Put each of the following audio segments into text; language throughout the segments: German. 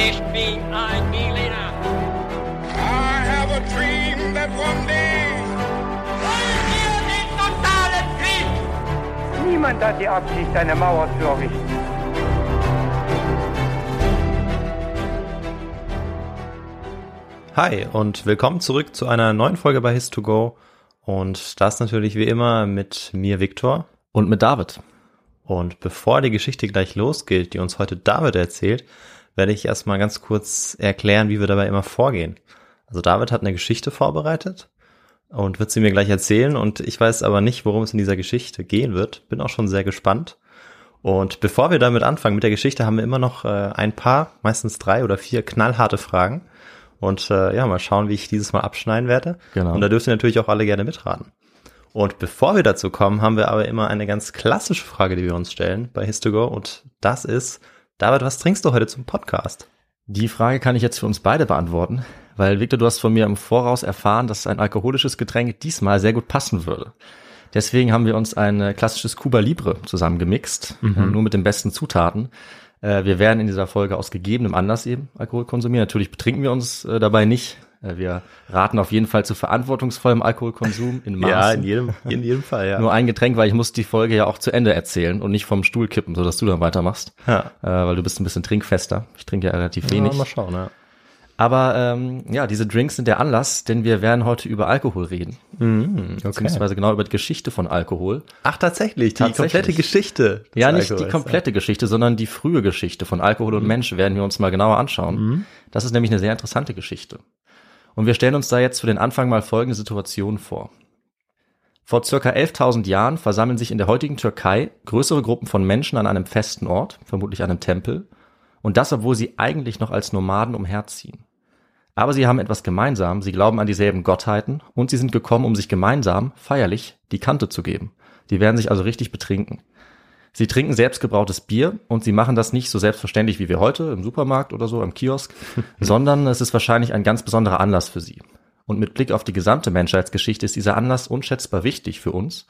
Ich bin ein Berliner. I have a dream that one day. Wollen wir den totalen Krieg? Niemand hat die Absicht, eine Mauer zu errichten. Hi und willkommen zurück zu einer neuen Folge bei His2Go. Und das natürlich wie immer mit mir, Viktor. Und mit David. Und bevor die Geschichte gleich losgeht, die uns heute David erzählt, werde ich erstmal ganz kurz erklären, wie wir dabei immer vorgehen. Also David hat eine Geschichte vorbereitet und wird sie mir gleich erzählen und ich weiß aber nicht, worum es in dieser Geschichte gehen wird. Bin auch schon sehr gespannt. Und bevor wir damit anfangen mit der Geschichte, haben wir immer noch äh, ein paar, meistens drei oder vier knallharte Fragen. Und äh, ja, mal schauen, wie ich dieses Mal abschneiden werde. Genau. Und da dürft ihr natürlich auch alle gerne mitraten. Und bevor wir dazu kommen, haben wir aber immer eine ganz klassische Frage, die wir uns stellen bei Histogo. Und das ist, David, was trinkst du heute zum Podcast? Die Frage kann ich jetzt für uns beide beantworten, weil Victor, du hast von mir im Voraus erfahren, dass ein alkoholisches Getränk diesmal sehr gut passen würde. Deswegen haben wir uns ein äh, klassisches Cuba Libre zusammengemixt, äh, nur mit den besten Zutaten. Äh, Wir werden in dieser Folge aus gegebenem Anlass eben Alkohol konsumieren. Natürlich betrinken wir uns dabei nicht. Äh, Wir raten auf jeden Fall zu verantwortungsvollem Alkoholkonsum in Maßen. jedem, in jedem Fall, ja. Nur ein Getränk, weil ich muss die Folge ja auch zu Ende erzählen und nicht vom Stuhl kippen, sodass du dann weitermachst. Ja. Äh, weil du bist ein bisschen trinkfester. Ich trinke ja relativ wenig. Ja, mal schauen, ja. Aber ähm, ja, diese Drinks sind der Anlass, denn wir werden heute über Alkohol reden. Beziehungsweise genau über die Geschichte von Alkohol. Ach, tatsächlich, die Tatsächlich. komplette Geschichte. Ja, nicht die Alkohols, komplette Geschichte, sondern die frühe Geschichte von Alkohol und Mensch werden wir uns mal genauer anschauen. Das ist nämlich eine sehr interessante Geschichte. Und wir stellen uns da jetzt für den Anfang mal folgende Situation vor. Vor circa 11.000 Jahren versammeln sich in der heutigen Türkei größere Gruppen von Menschen an einem festen Ort, vermutlich einem Tempel, und das, obwohl sie eigentlich noch als Nomaden umherziehen. Aber sie haben etwas gemeinsam, sie glauben an dieselben Gottheiten und sie sind gekommen, um sich gemeinsam, feierlich, die Kante zu geben. Die werden sich also richtig betrinken. Sie trinken selbstgebrautes Bier und sie machen das nicht so selbstverständlich wie wir heute im Supermarkt oder so, im Kiosk, sondern es ist wahrscheinlich ein ganz besonderer Anlass für sie. Und mit Blick auf die gesamte Menschheitsgeschichte ist dieser Anlass unschätzbar wichtig für uns,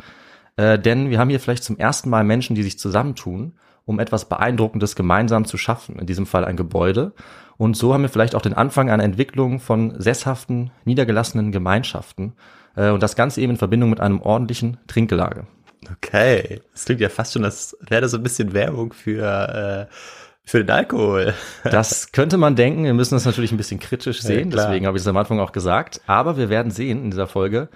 äh, denn wir haben hier vielleicht zum ersten Mal Menschen, die sich zusammentun, um etwas Beeindruckendes gemeinsam zu schaffen, in diesem Fall ein Gebäude. Und so haben wir vielleicht auch den Anfang einer Entwicklung von sesshaften, niedergelassenen Gemeinschaften äh, und das Ganze eben in Verbindung mit einem ordentlichen Trinkgelage. Okay. Das klingt ja fast schon, als wäre das so ein bisschen Werbung für, äh, für den Alkohol. Das könnte man denken. Wir müssen das natürlich ein bisschen kritisch sehen. klar. Deswegen habe ich es am Anfang auch gesagt. Aber wir werden sehen in dieser Folge,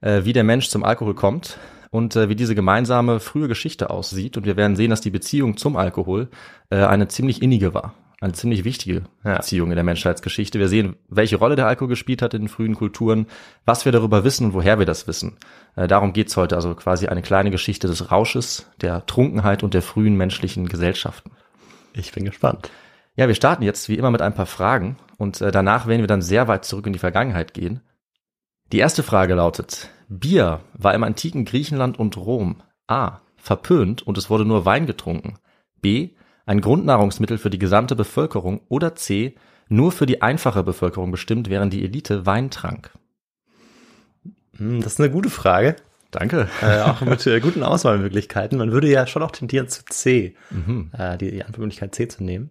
äh, wie der Mensch zum Alkohol kommt und äh, wie diese gemeinsame frühe Geschichte aussieht. Und wir werden sehen, dass die Beziehung zum Alkohol äh, eine ziemlich innige war. Eine ziemlich wichtige Ja. Beziehung in der Menschheitsgeschichte. Wir sehen, welche Rolle der Alkohol gespielt hat in den frühen Kulturen, was wir darüber wissen und woher wir das wissen. Äh, darum geht's heute. Also quasi eine kleine Geschichte des Rausches, der Trunkenheit und der frühen menschlichen Gesellschaften. Ich bin gespannt. Ja, wir starten jetzt wie immer mit ein paar Fragen und äh, danach werden wir dann sehr weit zurück in die Vergangenheit gehen. Die erste Frage lautet, Bier war im antiken Griechenland und Rom A. verpönt und es wurde nur Wein getrunken, B. ein Grundnahrungsmittel für die gesamte Bevölkerung oder C. nur für die einfache Bevölkerung bestimmt, während die Elite Wein trank. Hm, Das ist eine gute Frage. Danke. Äh, auch mit äh, guten Auswahlmöglichkeiten. Man würde ja schon auch tendieren zu C, äh, die, die Antwortmöglichkeit C zu nehmen.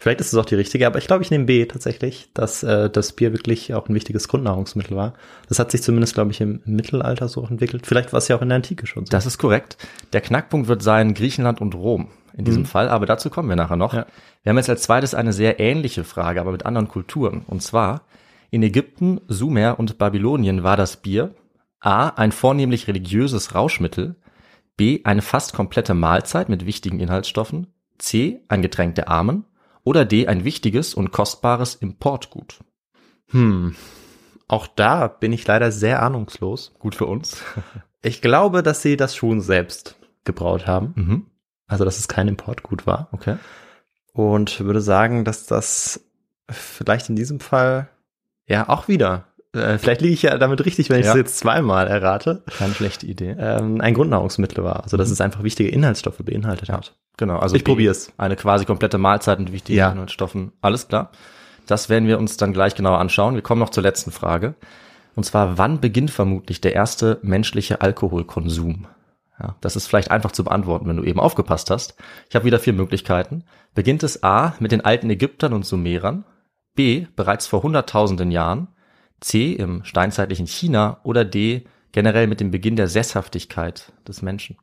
Vielleicht ist es auch die richtige, aber ich glaube, ich nehme B tatsächlich, dass äh, das Bier wirklich auch ein wichtiges Grundnahrungsmittel war. Das hat sich zumindest, glaube ich, im Mittelalter so entwickelt. Vielleicht war es ja auch in der Antike schon so. Das ist korrekt. Der Knackpunkt wird sein Griechenland und Rom in diesem Fall, aber dazu kommen wir nachher noch. Ja. Wir haben jetzt als zweites eine sehr ähnliche Frage, aber mit anderen Kulturen. Und zwar, in Ägypten, Sumer und Babylonien war das Bier A. ein vornehmlich religiöses Rauschmittel, B. eine fast komplette Mahlzeit mit wichtigen Inhaltsstoffen, C. ein Getränk der Armen oder D. ein wichtiges und kostbares Importgut. Hm. Auch da bin ich leider sehr ahnungslos. Gut für uns. Ich glaube, dass sie das schon selbst gebraut haben. Mhm. Also, dass es kein Importgut war. Okay. Und würde sagen, dass das vielleicht in diesem Fall ja auch wieder, äh, vielleicht liege ich ja damit richtig, wenn ich Ja. es jetzt zweimal errate, Keine schlechte Idee. ähm, ein Grundnahrungsmittel war. Also, dass Mhm. es einfach wichtige Inhaltsstoffe beinhaltet hat. Genau, also Ich B, probier's. Eine quasi komplette Mahlzeit mit wichtigen Ja. Inhaltsstoffen. Alles klar. Das werden wir uns dann gleich genauer anschauen. Wir kommen noch zur letzten Frage. Und zwar, wann beginnt vermutlich der erste menschliche Alkoholkonsum? Ja, das ist vielleicht einfach zu beantworten, wenn du eben aufgepasst hast. Ich habe wieder vier Möglichkeiten. Beginnt es A mit den alten Ägyptern und Sumerern, B bereits vor hunderttausenden Jahren, C im steinzeitlichen China oder D generell mit dem Beginn der Sesshaftigkeit des Menschen.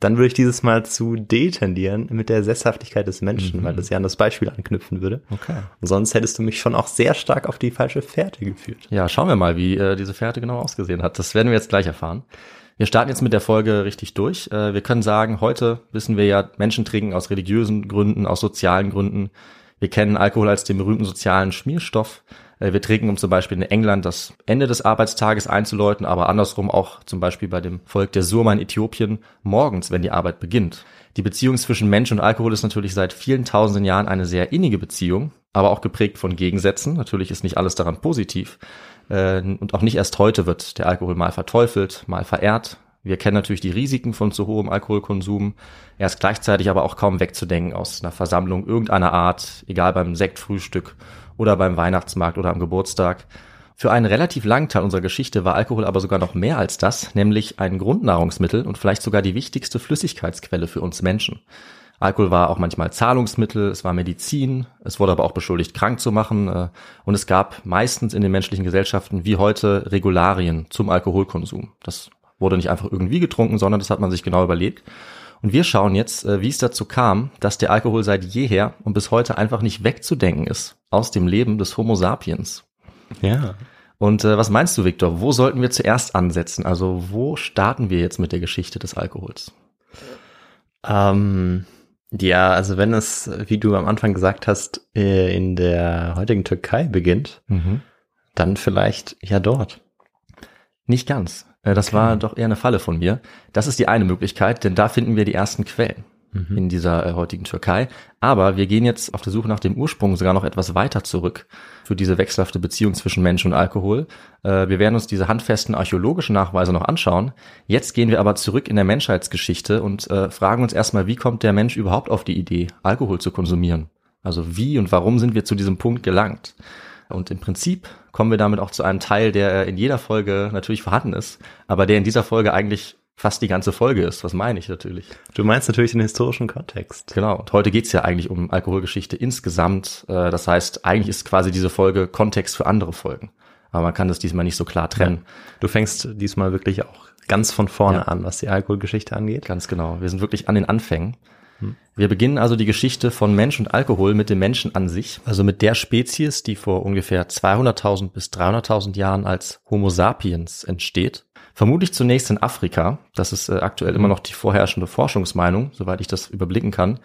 Dann würde ich dieses Mal zu D tendieren mit der Sesshaftigkeit des Menschen, Mhm. weil das ja an das Beispiel anknüpfen würde. Okay. Und sonst hättest du mich schon auch sehr stark auf die falsche Fährte geführt. Ja, schauen wir mal, wie äh, diese Fährte genau ausgesehen hat. Das werden wir jetzt gleich erfahren. Wir starten jetzt mit der Folge richtig durch. Äh, wir können sagen, heute wissen wir ja, Menschen trinken aus religiösen Gründen, aus sozialen Gründen. Wir kennen Alkohol als den berühmten sozialen Schmierstoff. Äh, wir trinken, um zum Beispiel in England das Ende des Arbeitstages einzuläuten, aber andersrum auch zum Beispiel bei dem Volk der Surma in Äthiopien morgens, wenn die Arbeit beginnt. Die Beziehung zwischen Mensch und Alkohol ist natürlich seit vielen tausenden Jahren eine sehr innige Beziehung, aber auch geprägt von Gegensätzen. Natürlich ist nicht alles daran positiv. Äh, Und auch nicht erst heute wird der Alkohol mal verteufelt, mal verehrt. Wir kennen natürlich die Risiken von zu hohem Alkoholkonsum. Er ist gleichzeitig aber auch kaum wegzudenken aus einer Versammlung irgendeiner Art, egal beim Sektfrühstück oder beim Weihnachtsmarkt oder am Geburtstag. Für einen relativ langen Teil unserer Geschichte war Alkohol aber sogar noch mehr als das, nämlich ein Grundnahrungsmittel und vielleicht sogar die wichtigste Flüssigkeitsquelle für uns Menschen. Alkohol war auch manchmal Zahlungsmittel, es war Medizin, es wurde aber auch beschuldigt, krank zu machen äh, und es gab meistens in den menschlichen Gesellschaften wie heute Regularien zum Alkoholkonsum. Das wurde nicht einfach irgendwie getrunken, sondern das hat man sich genau überlegt. Und wir schauen jetzt, äh, wie es dazu kam, dass der Alkohol seit jeher und bis heute einfach nicht wegzudenken ist aus dem Leben des Homo sapiens. Ja. Und äh, was meinst du, Viktor? Wo sollten wir zuerst ansetzen? Also wo starten wir jetzt mit der Geschichte des Alkohols? Ähm, ja, also wenn es, wie du am Anfang gesagt hast, äh, in der heutigen Türkei beginnt, dann vielleicht ja dort. Nicht ganz. Äh, Das war doch eher eine Falle von mir. Das ist die eine Möglichkeit, denn da finden wir die ersten Quellen in dieser äh, heutigen Türkei. Aber wir gehen jetzt auf der Suche nach dem Ursprung sogar noch etwas weiter zurück für diese wechselhafte Beziehung zwischen Mensch und Alkohol. Äh, Wir werden uns diese handfesten archäologischen Nachweise noch anschauen. Jetzt gehen wir aber zurück in der Menschheitsgeschichte und äh, fragen uns erstmal, wie kommt der Mensch überhaupt auf die Idee, Alkohol zu konsumieren? Also wie und warum sind wir zu diesem Punkt gelangt? Und im Prinzip kommen wir damit auch zu einem Teil, der in jeder Folge natürlich vorhanden ist, aber der in dieser Folge eigentlich fast die ganze Folge ist. Was meine ich natürlich? Du meinst natürlich den historischen Kontext. Genau. Und heute geht's ja eigentlich um Alkoholgeschichte insgesamt. Äh, Das heißt, eigentlich ist quasi diese Folge Kontext für andere Folgen. Aber man kann das diesmal nicht so klar trennen. Du fängst diesmal wirklich auch ganz von vorne Ja. an, was die Alkoholgeschichte angeht. Ganz genau. Wir sind wirklich an den Anfängen. Wir beginnen also die Geschichte von Mensch und Alkohol mit dem Menschen an sich, also mit der Spezies, die vor ungefähr 200.000 bis 300.000 Jahren als Homo sapiens entsteht. Vermutlich zunächst in Afrika. Das ist äh, aktuell immer noch die vorherrschende Forschungsmeinung, soweit ich das überblicken kann.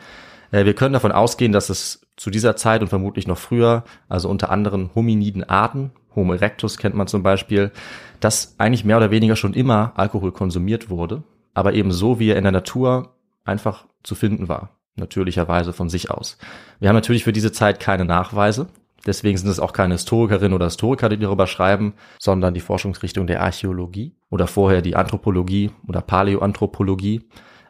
Äh, wir können davon ausgehen, dass es zu dieser Zeit und vermutlich noch früher, also unter anderen hominiden Arten, Homo erectus kennt man zum Beispiel, dass eigentlich mehr oder weniger schon immer Alkohol konsumiert wurde, aber eben so, wie er in der Natur einfach zu finden war, natürlicherweise von sich aus. Wir haben natürlich für diese Zeit keine Nachweise, deswegen sind es auch keine Historikerinnen oder Historiker, die darüber schreiben, sondern die Forschungsrichtung der Archäologie oder vorher die Anthropologie oder Paläoanthropologie.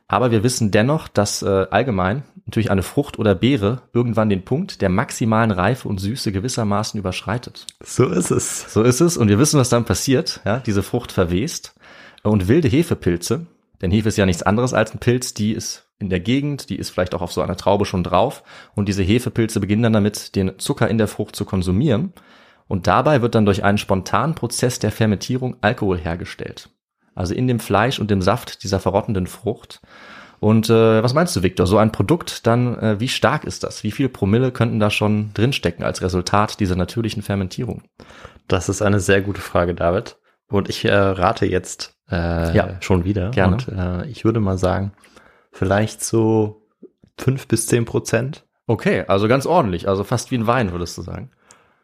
Aber wir wissen dennoch, dass äh, allgemein natürlich eine Frucht oder Beere irgendwann den Punkt der maximalen Reife und Süße gewissermaßen überschreitet. So ist es. So ist es. Und wir wissen, was dann passiert. Ja, diese Frucht verwest. Und wilde Hefepilze, denn Hefe ist ja nichts anderes als ein Pilz, die ist in der Gegend, die ist vielleicht auch auf so einer Traube schon drauf. Und diese Hefepilze beginnen dann damit, den Zucker in der Frucht zu konsumieren. Und dabei wird dann durch einen spontanen Prozess der Fermentierung Alkohol hergestellt. Also in dem Fleisch und dem Saft dieser verrottenden Frucht. Und äh, was meinst du, Victor? So ein Produkt, dann äh, wie stark ist das? Wie viel Promille könnten da schon drinstecken als Resultat dieser natürlichen Fermentierung? Das ist eine sehr gute Frage, David. Und ich äh, rate jetzt äh, Ja, schon wieder. gerne. Und äh, ich würde mal sagen, vielleicht so fünf bis zehn Prozent. Okay, also ganz ordentlich, also fast wie ein Wein, würdest du sagen.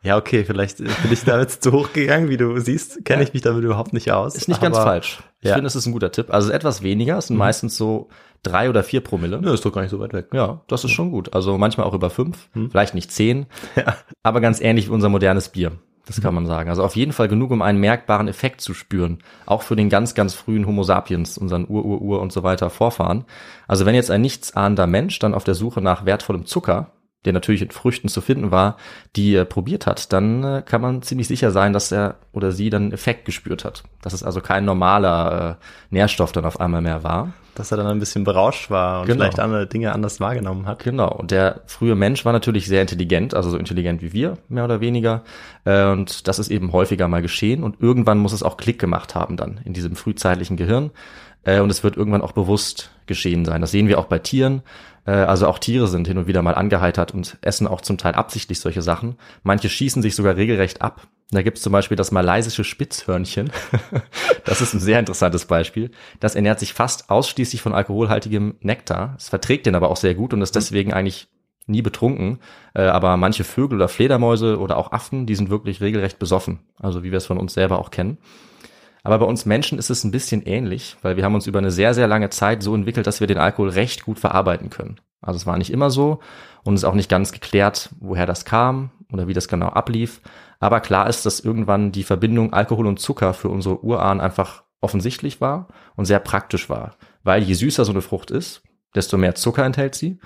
Ja, okay, vielleicht bin ich damit zu hoch gegangen, wie du siehst, kenne ich mich damit überhaupt nicht aus. Ist nicht ganz falsch. Ich ja. finde, es ist ein guter Tipp. Also etwas weniger, es sind meistens so drei oder vier Promille. Nö, ist doch gar nicht so weit weg. Ja, das ist schon gut. Also manchmal auch über fünf, vielleicht nicht zehn, Ja. aber ganz ähnlich wie unser modernes Bier. Das kann man sagen. Also auf jeden Fall genug, um einen merkbaren Effekt zu spüren. Auch für den ganz, ganz frühen Homo sapiens, unseren Ur, Ur, Ur und so weiter Vorfahren. Also wenn jetzt ein nichtsahnender Mensch dann auf der Suche nach wertvollem Zucker der natürlich in Früchten zu finden war, die äh, probiert hat, dann äh, kann man ziemlich sicher sein, dass er oder sie dann einen Effekt gespürt hat. Dass es also kein normaler äh, Nährstoff dann auf einmal mehr war. Dass er dann ein bisschen berauscht war und Genau. vielleicht andere Dinge anders wahrgenommen hat. Genau, und der frühe Mensch war natürlich sehr intelligent, also so intelligent wie wir, mehr oder weniger. Äh, Und das ist eben häufiger mal geschehen. Und irgendwann muss es auch Klick gemacht haben dann in diesem frühzeitlichen Gehirn. Äh, Und es wird irgendwann auch bewusst geschehen sein. Das sehen wir auch bei Tieren. Äh, Also auch Tiere sind hin und wieder mal angeheitert und essen auch zum Teil absichtlich solche Sachen. Manche schießen sich sogar regelrecht ab. Da gibt es zum Beispiel das malaysische Spitzhörnchen. das ist ein sehr interessantes Beispiel. Das ernährt sich fast ausschließlich von alkoholhaltigem Nektar. Es verträgt den aber auch sehr gut und ist deswegen eigentlich nie betrunken. Äh, aber manche Vögel oder Fledermäuse oder auch Affen, die sind wirklich regelrecht besoffen. Also wie wir es von uns selber auch kennen. Aber bei uns Menschen ist es ein bisschen ähnlich, weil wir haben uns über eine sehr, sehr lange Zeit so entwickelt, dass wir den Alkohol recht gut verarbeiten können. Also es war nicht immer so und es ist auch nicht ganz geklärt, woher das kam oder wie das genau ablief. Aber klar ist, dass irgendwann die Verbindung Alkohol und Zucker für unsere Urahn einfach offensichtlich war und sehr praktisch war. Weil je süßer so eine Frucht ist, desto mehr Zucker enthält sie.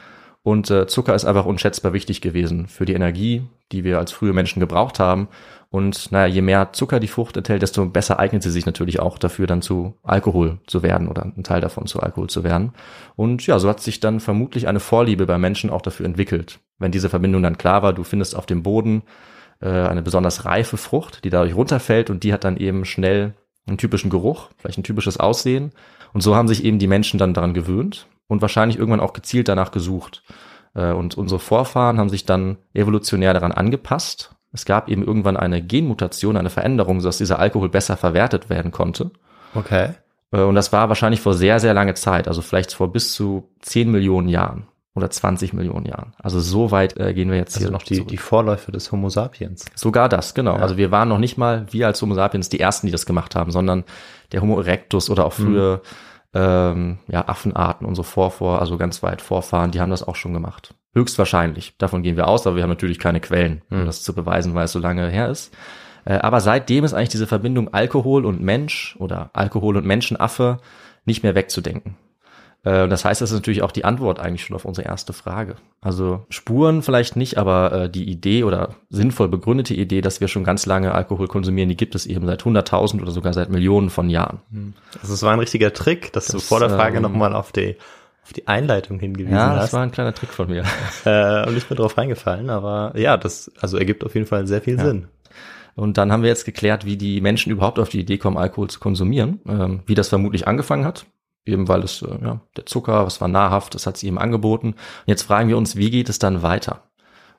Und äh, Zucker ist einfach unschätzbar wichtig gewesen für die Energie, die wir als frühe Menschen gebraucht haben. Und naja, je mehr Zucker die Frucht enthält, desto besser eignet sie sich natürlich auch dafür, dann zu Alkohol zu werden oder ein Teil davon zu Alkohol zu werden. Und ja, so hat sich dann vermutlich eine Vorliebe bei Menschen auch dafür entwickelt. Wenn diese Verbindung dann klar war, du findest auf dem Boden äh, eine besonders reife Frucht, die dadurch runterfällt und die hat dann eben schnell einen typischen Geruch, vielleicht ein typisches Aussehen. Und so haben sich eben die Menschen dann daran gewöhnt und wahrscheinlich irgendwann auch gezielt danach gesucht. Äh, Und unsere Vorfahren haben sich dann evolutionär daran angepasst. Es gab eben irgendwann eine Genmutation, eine Veränderung, sodass dieser Alkohol besser verwertet werden konnte. Okay. Äh, Und das war wahrscheinlich vor sehr, sehr lange Zeit, also vielleicht vor bis zu 10 Millionen Jahren oder 20 Millionen Jahren. Also so weit äh, gehen wir jetzt Also hier noch die, zurück. die Vorläufe des Homo sapiens. Sogar das, genau. Ja. Also wir waren noch nicht mal, wir als Homo sapiens, die ersten, die das gemacht haben, sondern der Homo erectus oder auch frühe ähm, ja, Affenarten, unsere Vorvor, also ganz weit Vorfahren, die haben das auch schon gemacht. Höchstwahrscheinlich. Davon gehen wir aus, aber wir haben natürlich keine Quellen, um das zu beweisen, weil es so lange her ist. Äh, aber seitdem ist eigentlich diese Verbindung Alkohol und Mensch oder Alkohol und Menschenaffe nicht mehr wegzudenken. Äh, und Das heißt, das ist natürlich auch die Antwort eigentlich schon auf unsere erste Frage. Also Spuren vielleicht nicht, aber äh, die Idee oder sinnvoll begründete Idee, dass wir schon ganz lange Alkohol konsumieren, die gibt es eben seit 100.000 oder sogar seit Millionen von Jahren. Also es war ein richtiger Trick, dass du Das, vor der Frage ähm, nochmal auf die, auf die Einleitung hingewiesen Ja, das hast. war ein kleiner Trick von mir. äh, und nicht mehr drauf reingefallen, aber ja, das also ergibt auf jeden Fall sehr viel Sinn. Und dann haben wir jetzt geklärt, wie die Menschen überhaupt auf die Idee kommen, Alkohol zu konsumieren, ähm, wie das vermutlich angefangen hat. Eben weil es, äh, ja, der Zucker, was war nahrhaft, das hat sie eben angeboten. Und jetzt fragen wir uns, wie geht es dann weiter?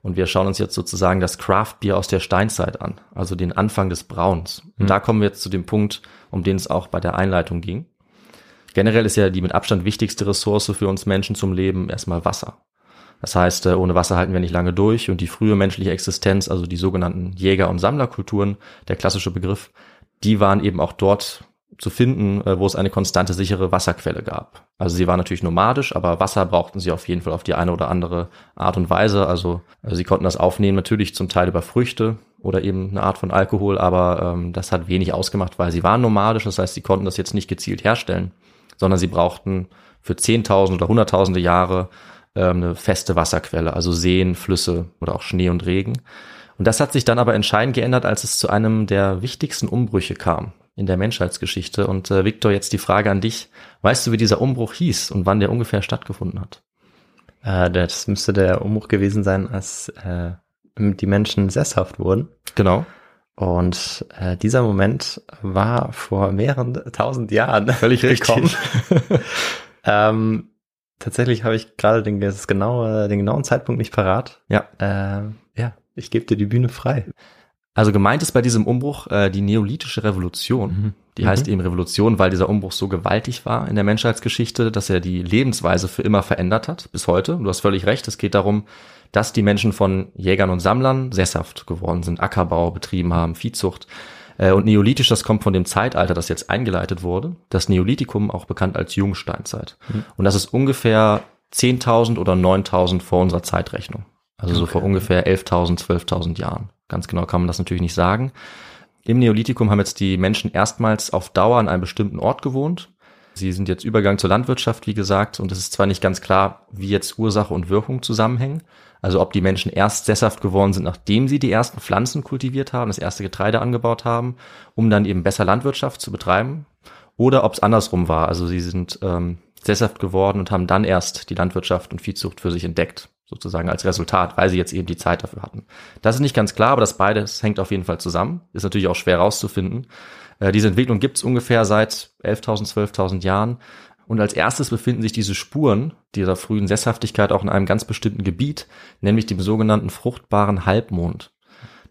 Und wir schauen uns jetzt sozusagen das Craft-Bier aus der Steinzeit an, also den Anfang des Brauns. Und da kommen wir jetzt zu dem Punkt, um den es auch bei der Einleitung ging. Generell ist ja die mit Abstand wichtigste Ressource für uns Menschen zum Leben erstmal Wasser. Das heißt, äh, ohne Wasser halten wir nicht lange durch und die frühe menschliche Existenz, also die sogenannten Jäger- und Sammlerkulturen, der klassische Begriff, die waren eben auch dort zu finden, äh, wo es eine konstante, sichere Wasserquelle gab. Also sie waren natürlich nomadisch, aber Wasser brauchten sie auf jeden Fall auf die eine oder andere Art und Weise. Also äh, sie konnten das aufnehmen, natürlich zum Teil über Früchte oder eben eine Art von Alkohol, aber ähm, das hat wenig ausgemacht, weil sie waren nomadisch, das heißt, sie konnten das jetzt nicht gezielt herstellen, sondern sie brauchten für Zehntausende oder Hunderttausende Jahre ähm, eine feste Wasserquelle, also Seen, Flüsse oder auch Schnee und Regen. Und das hat sich dann aber entscheidend geändert, als es zu einem der wichtigsten Umbrüche kam in der Menschheitsgeschichte. Und äh, Victor, jetzt die Frage an dich. Weißt du, wie dieser Umbruch hieß und wann der ungefähr stattgefunden hat? Äh, das müsste der Umbruch gewesen sein, als äh, die Menschen sesshaft wurden. Genau. Und äh, dieser Moment war vor mehreren tausend Jahren Völlig gekommen. ähm, tatsächlich habe ich gerade den, das genaue, den genauen Zeitpunkt nicht parat. Ja. Ähm, ja, ich gebe dir die Bühne frei. Also gemeint ist bei diesem Umbruch äh, die neolithische Revolution. Die heißt eben Revolution, weil dieser Umbruch so gewaltig war in der Menschheitsgeschichte, dass er die Lebensweise für immer verändert hat, bis heute. Du hast völlig recht, es geht darum, dass die Menschen von Jägern und Sammlern sesshaft geworden sind, Ackerbau betrieben haben, Viehzucht. Äh, Und neolithisch, das kommt von dem Zeitalter, das jetzt eingeleitet wurde. Das Neolithikum, auch bekannt als Jungsteinzeit. Und das ist ungefähr 10.000 oder 9.000 vor unserer Zeitrechnung. Also so vor ungefähr 11.000, 12.000 Jahren. Ganz genau kann man das natürlich nicht sagen. Im Neolithikum haben jetzt die Menschen erstmals auf Dauer an einem bestimmten Ort gewohnt. Sie sind jetzt Übergang zur Landwirtschaft, wie gesagt, und es ist zwar nicht ganz klar, wie jetzt Ursache und Wirkung zusammenhängen, also ob die Menschen erst sesshaft geworden sind, nachdem sie die ersten Pflanzen kultiviert haben, das erste Getreide angebaut haben, um dann eben besser Landwirtschaft zu betreiben, oder ob es andersrum war. Also sie sind ähm, sesshaft geworden und haben dann erst die Landwirtschaft und Viehzucht für sich entdeckt, sozusagen als Resultat, weil sie jetzt eben die Zeit dafür hatten. Das ist nicht ganz klar, aber das beides hängt auf jeden Fall zusammen. Ist natürlich auch schwer rauszufinden. Äh, diese Entwicklung gibt es ungefähr seit 11.000, 12.000 Jahren. Und als erstes befinden sich diese Spuren dieser frühen Sesshaftigkeit auch in einem ganz bestimmten Gebiet, nämlich dem sogenannten fruchtbaren Halbmond.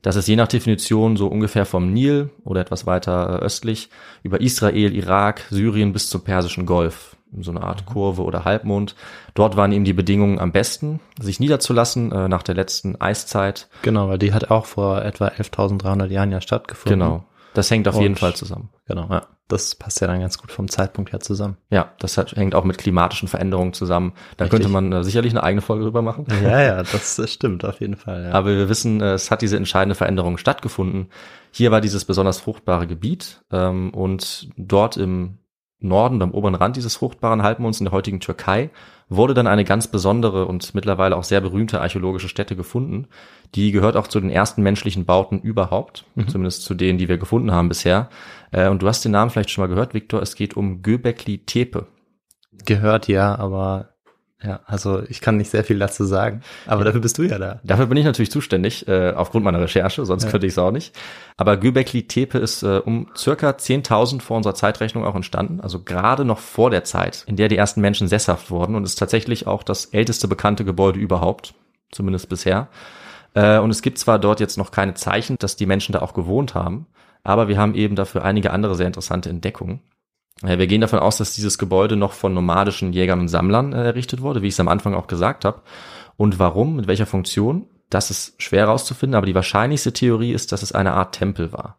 Das ist je nach Definition so ungefähr vom Nil oder etwas weiter äh, östlich über Israel, Irak, Syrien bis zum Persischen Golf. So eine Art Kurve oder Halbmond. Dort waren ihm die Bedingungen am besten, sich niederzulassen äh, nach der letzten Eiszeit. Genau, weil die hat auch vor etwa 11.300 Jahren ja stattgefunden. Genau. Das hängt auf Und- jeden Fall zusammen. Genau, ja. Das passt ja dann ganz gut vom Zeitpunkt her zusammen. Ja, das hat, hängt auch mit klimatischen Veränderungen zusammen. Da Richtig. könnte man äh, sicherlich eine eigene Folge drüber machen. Ja, ja, das, das stimmt auf jeden Fall. Ja. Aber wir wissen, äh, es hat diese entscheidende Veränderung stattgefunden. Hier war dieses besonders fruchtbare Gebiet ähm, und dort im Norden, beim oberen Rand dieses fruchtbaren Halbmonds in der heutigen Türkei, wurde dann eine ganz besondere und mittlerweile auch sehr berühmte archäologische Stätte gefunden. Die gehört auch zu den ersten menschlichen Bauten überhaupt, zumindest zu denen, die wir gefunden haben bisher. Äh, und du hast den Namen vielleicht schon mal gehört, Viktor. Es geht um Göbekli Tepe. Gehört ja, aber ja, also ich kann nicht sehr viel dazu sagen. Aber dafür bist du ja da. Dafür bin ich natürlich zuständig, äh, aufgrund meiner Recherche, sonst Ja. könnte ich es auch nicht. Aber Göbekli Tepe ist äh, um circa 10.000 vor unserer Zeitrechnung auch entstanden, also gerade noch vor der Zeit, in der die ersten Menschen sesshaft wurden und ist tatsächlich auch das älteste bekannte Gebäude überhaupt, zumindest bisher. Äh, und es gibt zwar dort jetzt noch keine Zeichen, dass die Menschen da auch gewohnt haben, aber wir haben eben dafür einige andere sehr interessante Entdeckungen. Äh, Wir gehen davon aus, dass dieses Gebäude noch von nomadischen Jägern und Sammlern äh, errichtet wurde, wie ich es am Anfang auch gesagt habe. Und warum, mit welcher Funktion, das ist schwer herauszufinden, aber die wahrscheinlichste Theorie ist, dass es eine Art Tempel war.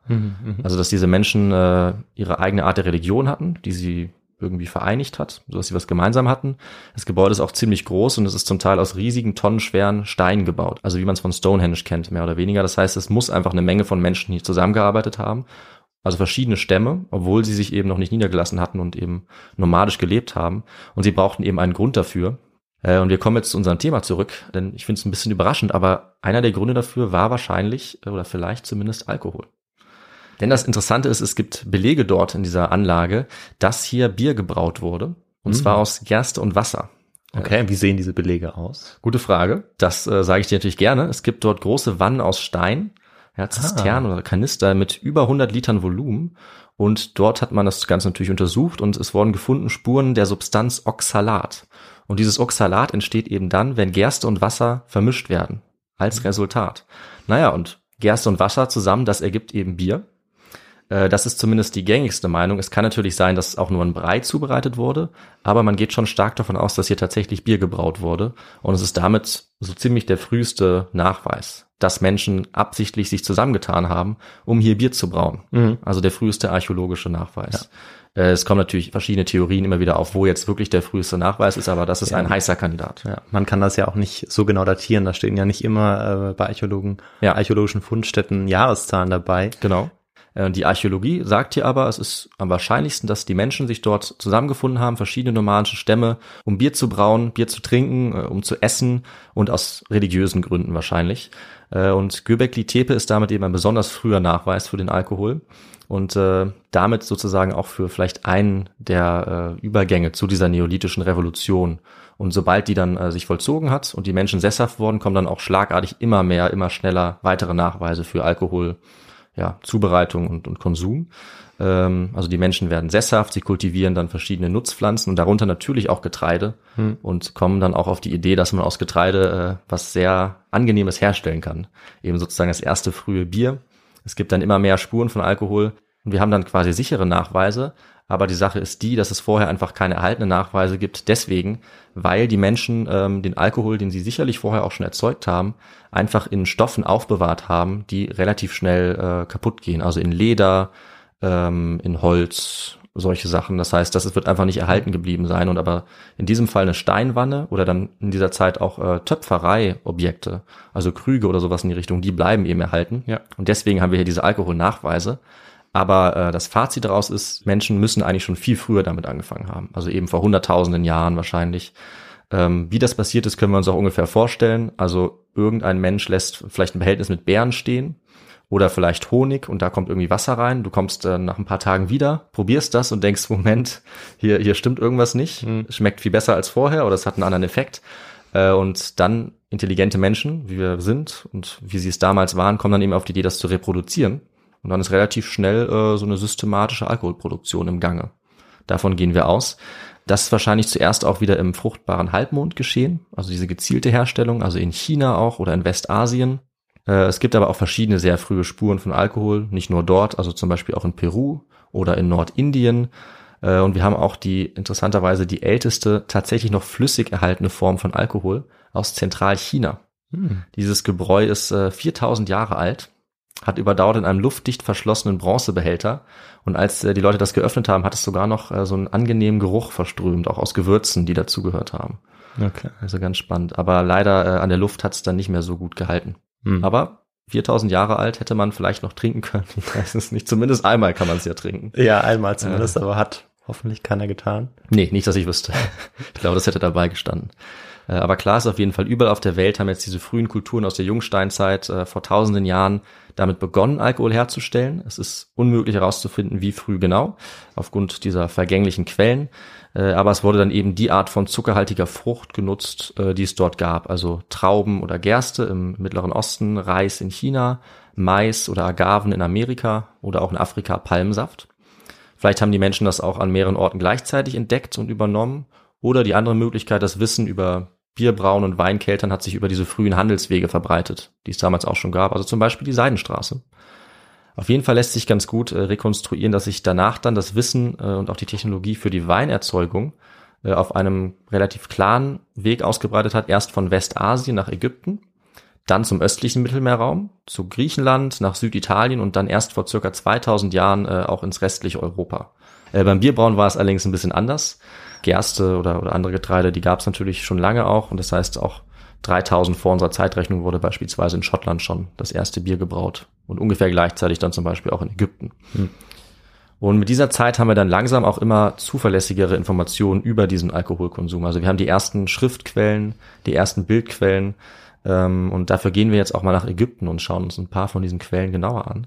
Also dass diese Menschen äh, ihre eigene Art der Religion hatten, die sie irgendwie vereinigt hat, sodass sie was gemeinsam hatten. Das Gebäude ist auch ziemlich groß und es ist zum Teil aus riesigen, tonnenschweren Steinen gebaut. Also wie man es von Stonehenge kennt, mehr oder weniger. Das heißt, es muss einfach eine Menge von Menschen hier zusammengearbeitet haben. Also verschiedene Stämme, obwohl sie sich eben noch nicht niedergelassen hatten und eben nomadisch gelebt haben. Und sie brauchten eben einen Grund dafür. Äh, Und wir kommen jetzt zu unserem Thema zurück, denn ich finde es ein bisschen überraschend, aber einer der Gründe dafür war wahrscheinlich äh, oder vielleicht zumindest Alkohol. Denn das Interessante ist, es gibt Belege dort in dieser Anlage, dass hier Bier gebraut wurde. Und zwar aus Gerste und Wasser. Okay, wie sehen diese Belege aus? Gute Frage. Das äh, sage ich dir natürlich gerne. Es gibt dort große Wannen aus Stein, ja, Zisternen oder Kanister mit über 100 Litern Volumen. Und dort hat man das Ganze natürlich untersucht und es wurden gefunden Spuren der Substanz Oxalat. Und dieses Oxalat entsteht eben dann, wenn Gerste und Wasser vermischt werden. Als Resultat. Naja, und Gerste und Wasser zusammen, das ergibt eben Bier. Äh, Das ist zumindest die gängigste Meinung. Es kann natürlich sein, dass auch nur ein Brei zubereitet wurde, aber man geht schon stark davon aus, dass hier tatsächlich Bier gebraut wurde. Und es ist damit so ziemlich der früheste Nachweis, dass Menschen absichtlich sich zusammengetan haben, um hier Bier zu brauen. Also der früheste archäologische Nachweis. Äh, Es kommen natürlich verschiedene Theorien immer wieder auf, wo jetzt wirklich der früheste Nachweis ist, aber das ist ein heißer Kandidat. Ja, man kann das ja auch nicht so genau datieren. Da stehen ja nicht immer äh, bei Archäologen, Ja. archäologischen Fundstätten Jahreszahlen dabei. Genau. Äh, Die Archäologie sagt hier aber, es ist am wahrscheinlichsten, dass die Menschen sich dort zusammengefunden haben, verschiedene nomadische Stämme, um Bier zu brauen, Bier zu trinken, äh, um zu essen und aus religiösen Gründen wahrscheinlich. Äh, Und Göbekli Tepe ist damit eben ein besonders früher Nachweis für den Alkohol und äh, damit sozusagen auch für vielleicht einen der äh, Übergänge zu dieser neolithischen Revolution. Und sobald die dann äh, sich vollzogen hat und die Menschen sesshaft wurden, kommen dann auch schlagartig immer mehr, immer schneller weitere Nachweise für Alkohol, ja, Zubereitung und, und Konsum. Ähm, also die Menschen werden sesshaft, sie kultivieren dann verschiedene Nutzpflanzen und darunter natürlich auch Getreide und kommen dann auch auf die Idee, dass man aus Getreide äh, was sehr Angenehmes herstellen kann. Eben sozusagen das erste frühe Bier. Es gibt dann immer mehr Spuren von Alkohol und wir haben dann quasi sichere Nachweise. Aber die Sache ist die, dass es vorher einfach keine erhaltenen Nachweise gibt. Deswegen, weil die Menschen ähm, den Alkohol, den sie sicherlich vorher auch schon erzeugt haben, einfach in Stoffen aufbewahrt haben, die relativ schnell äh, kaputt gehen. Also in Leder, ähm, in Holz, solche Sachen. Das heißt, das wird einfach nicht erhalten geblieben sein. Und aber in diesem Fall eine Steinwanne oder dann in dieser Zeit auch äh, Töpferei-Objekte, also Krüge oder sowas in die Richtung, die bleiben eben erhalten. Ja. Und deswegen haben wir hier diese Alkoholnachweise. Aber äh, das Fazit daraus ist, Menschen müssen eigentlich schon viel früher damit angefangen haben. Also eben vor hunderttausenden Jahren wahrscheinlich. Ähm, wie das passiert ist, können wir uns auch ungefähr vorstellen. Also irgendein Mensch lässt vielleicht ein Behältnis mit Beeren stehen oder vielleicht Honig und da kommt irgendwie Wasser rein. Du kommst äh, nach ein paar Tagen wieder, probierst das und denkst, Moment, hier, hier stimmt irgendwas nicht. Mhm. Schmeckt viel besser als vorher oder es hat einen anderen Effekt. Äh, und dann intelligente Menschen, wie wir sind und wie sie es damals waren, kommen dann eben auf die Idee, das zu reproduzieren. Und dann ist relativ schnell äh, so eine systematische Alkoholproduktion im Gange. Davon gehen wir aus. Das ist wahrscheinlich zuerst auch wieder im fruchtbaren Halbmond geschehen, also diese gezielte Herstellung, also in China auch oder in Westasien. Äh, es gibt aber auch verschiedene sehr frühe Spuren von Alkohol, nicht nur dort, also zum Beispiel auch in Peru oder in Nordindien. Äh, und wir haben auch die interessanterweise die älteste tatsächlich noch flüssig erhaltene Form von Alkohol aus Zentralchina. Hm. Dieses Gebräu ist 4000 äh, Jahre alt hat überdauert in einem luftdicht verschlossenen Bronzebehälter. Und als äh, die Leute das geöffnet haben, hat es sogar noch äh, so einen angenehmen Geruch verströmt, auch aus Gewürzen, die dazugehört haben. Okay. Also ganz spannend. Aber leider äh, an der Luft hat es dann nicht mehr so gut gehalten. Hm. Aber 4000 Jahre alt hätte man vielleicht noch trinken können. Ich weiß es nicht. Zumindest einmal kann man es ja trinken. Ja, einmal zumindest, äh, aber hat hoffentlich keiner getan. Nee, nicht, dass ich wüsste. ich glaube, das hätte dabei gestanden. Äh, aber klar ist auf jeden Fall, überall auf der Welt haben jetzt diese frühen Kulturen aus der Jungsteinzeit äh, vor tausenden Jahren damit begonnen, Alkohol herzustellen. Es ist unmöglich herauszufinden, wie früh genau, aufgrund dieser vergänglichen Quellen. Äh, aber es wurde dann eben die Art von zuckerhaltiger Frucht genutzt, äh, die es dort gab. Also Trauben oder Gerste im Mittleren Osten, Reis in China, Mais oder Agaven in Amerika oder auch in Afrika Palmsaft. Vielleicht haben die Menschen das auch an mehreren Orten gleichzeitig entdeckt und übernommen. Oder die andere Möglichkeit, das Wissen über Bierbrauen und Weinkeltern hat sich über diese frühen Handelswege verbreitet, die es damals auch schon gab, also zum Beispiel die Seidenstraße. Auf jeden Fall lässt sich ganz gut äh, rekonstruieren, dass sich danach dann das Wissen äh, und auch die Technologie für die Weinerzeugung äh, auf einem relativ klaren Weg ausgebreitet hat, erst von Westasien nach Ägypten, dann zum östlichen Mittelmeerraum, zu Griechenland, nach Süditalien und dann erst vor circa 2000 Jahren äh, auch ins restliche Europa. Äh, beim Bierbrauen war es allerdings ein bisschen anders. Gerste oder, oder andere Getreide, die gab es natürlich schon lange auch. Und das heißt, auch 3000 vor unserer Zeitrechnung wurde beispielsweise in Schottland schon das erste Bier gebraut. Und ungefähr gleichzeitig dann zum Beispiel auch in Ägypten. Hm. Und mit dieser Zeit haben wir dann langsam auch immer zuverlässigere Informationen über diesen Alkoholkonsum. Also wir haben die ersten Schriftquellen, die ersten Bildquellen. Ähm, und dafür gehen wir jetzt auch mal nach Ägypten und schauen uns ein paar von diesen Quellen genauer an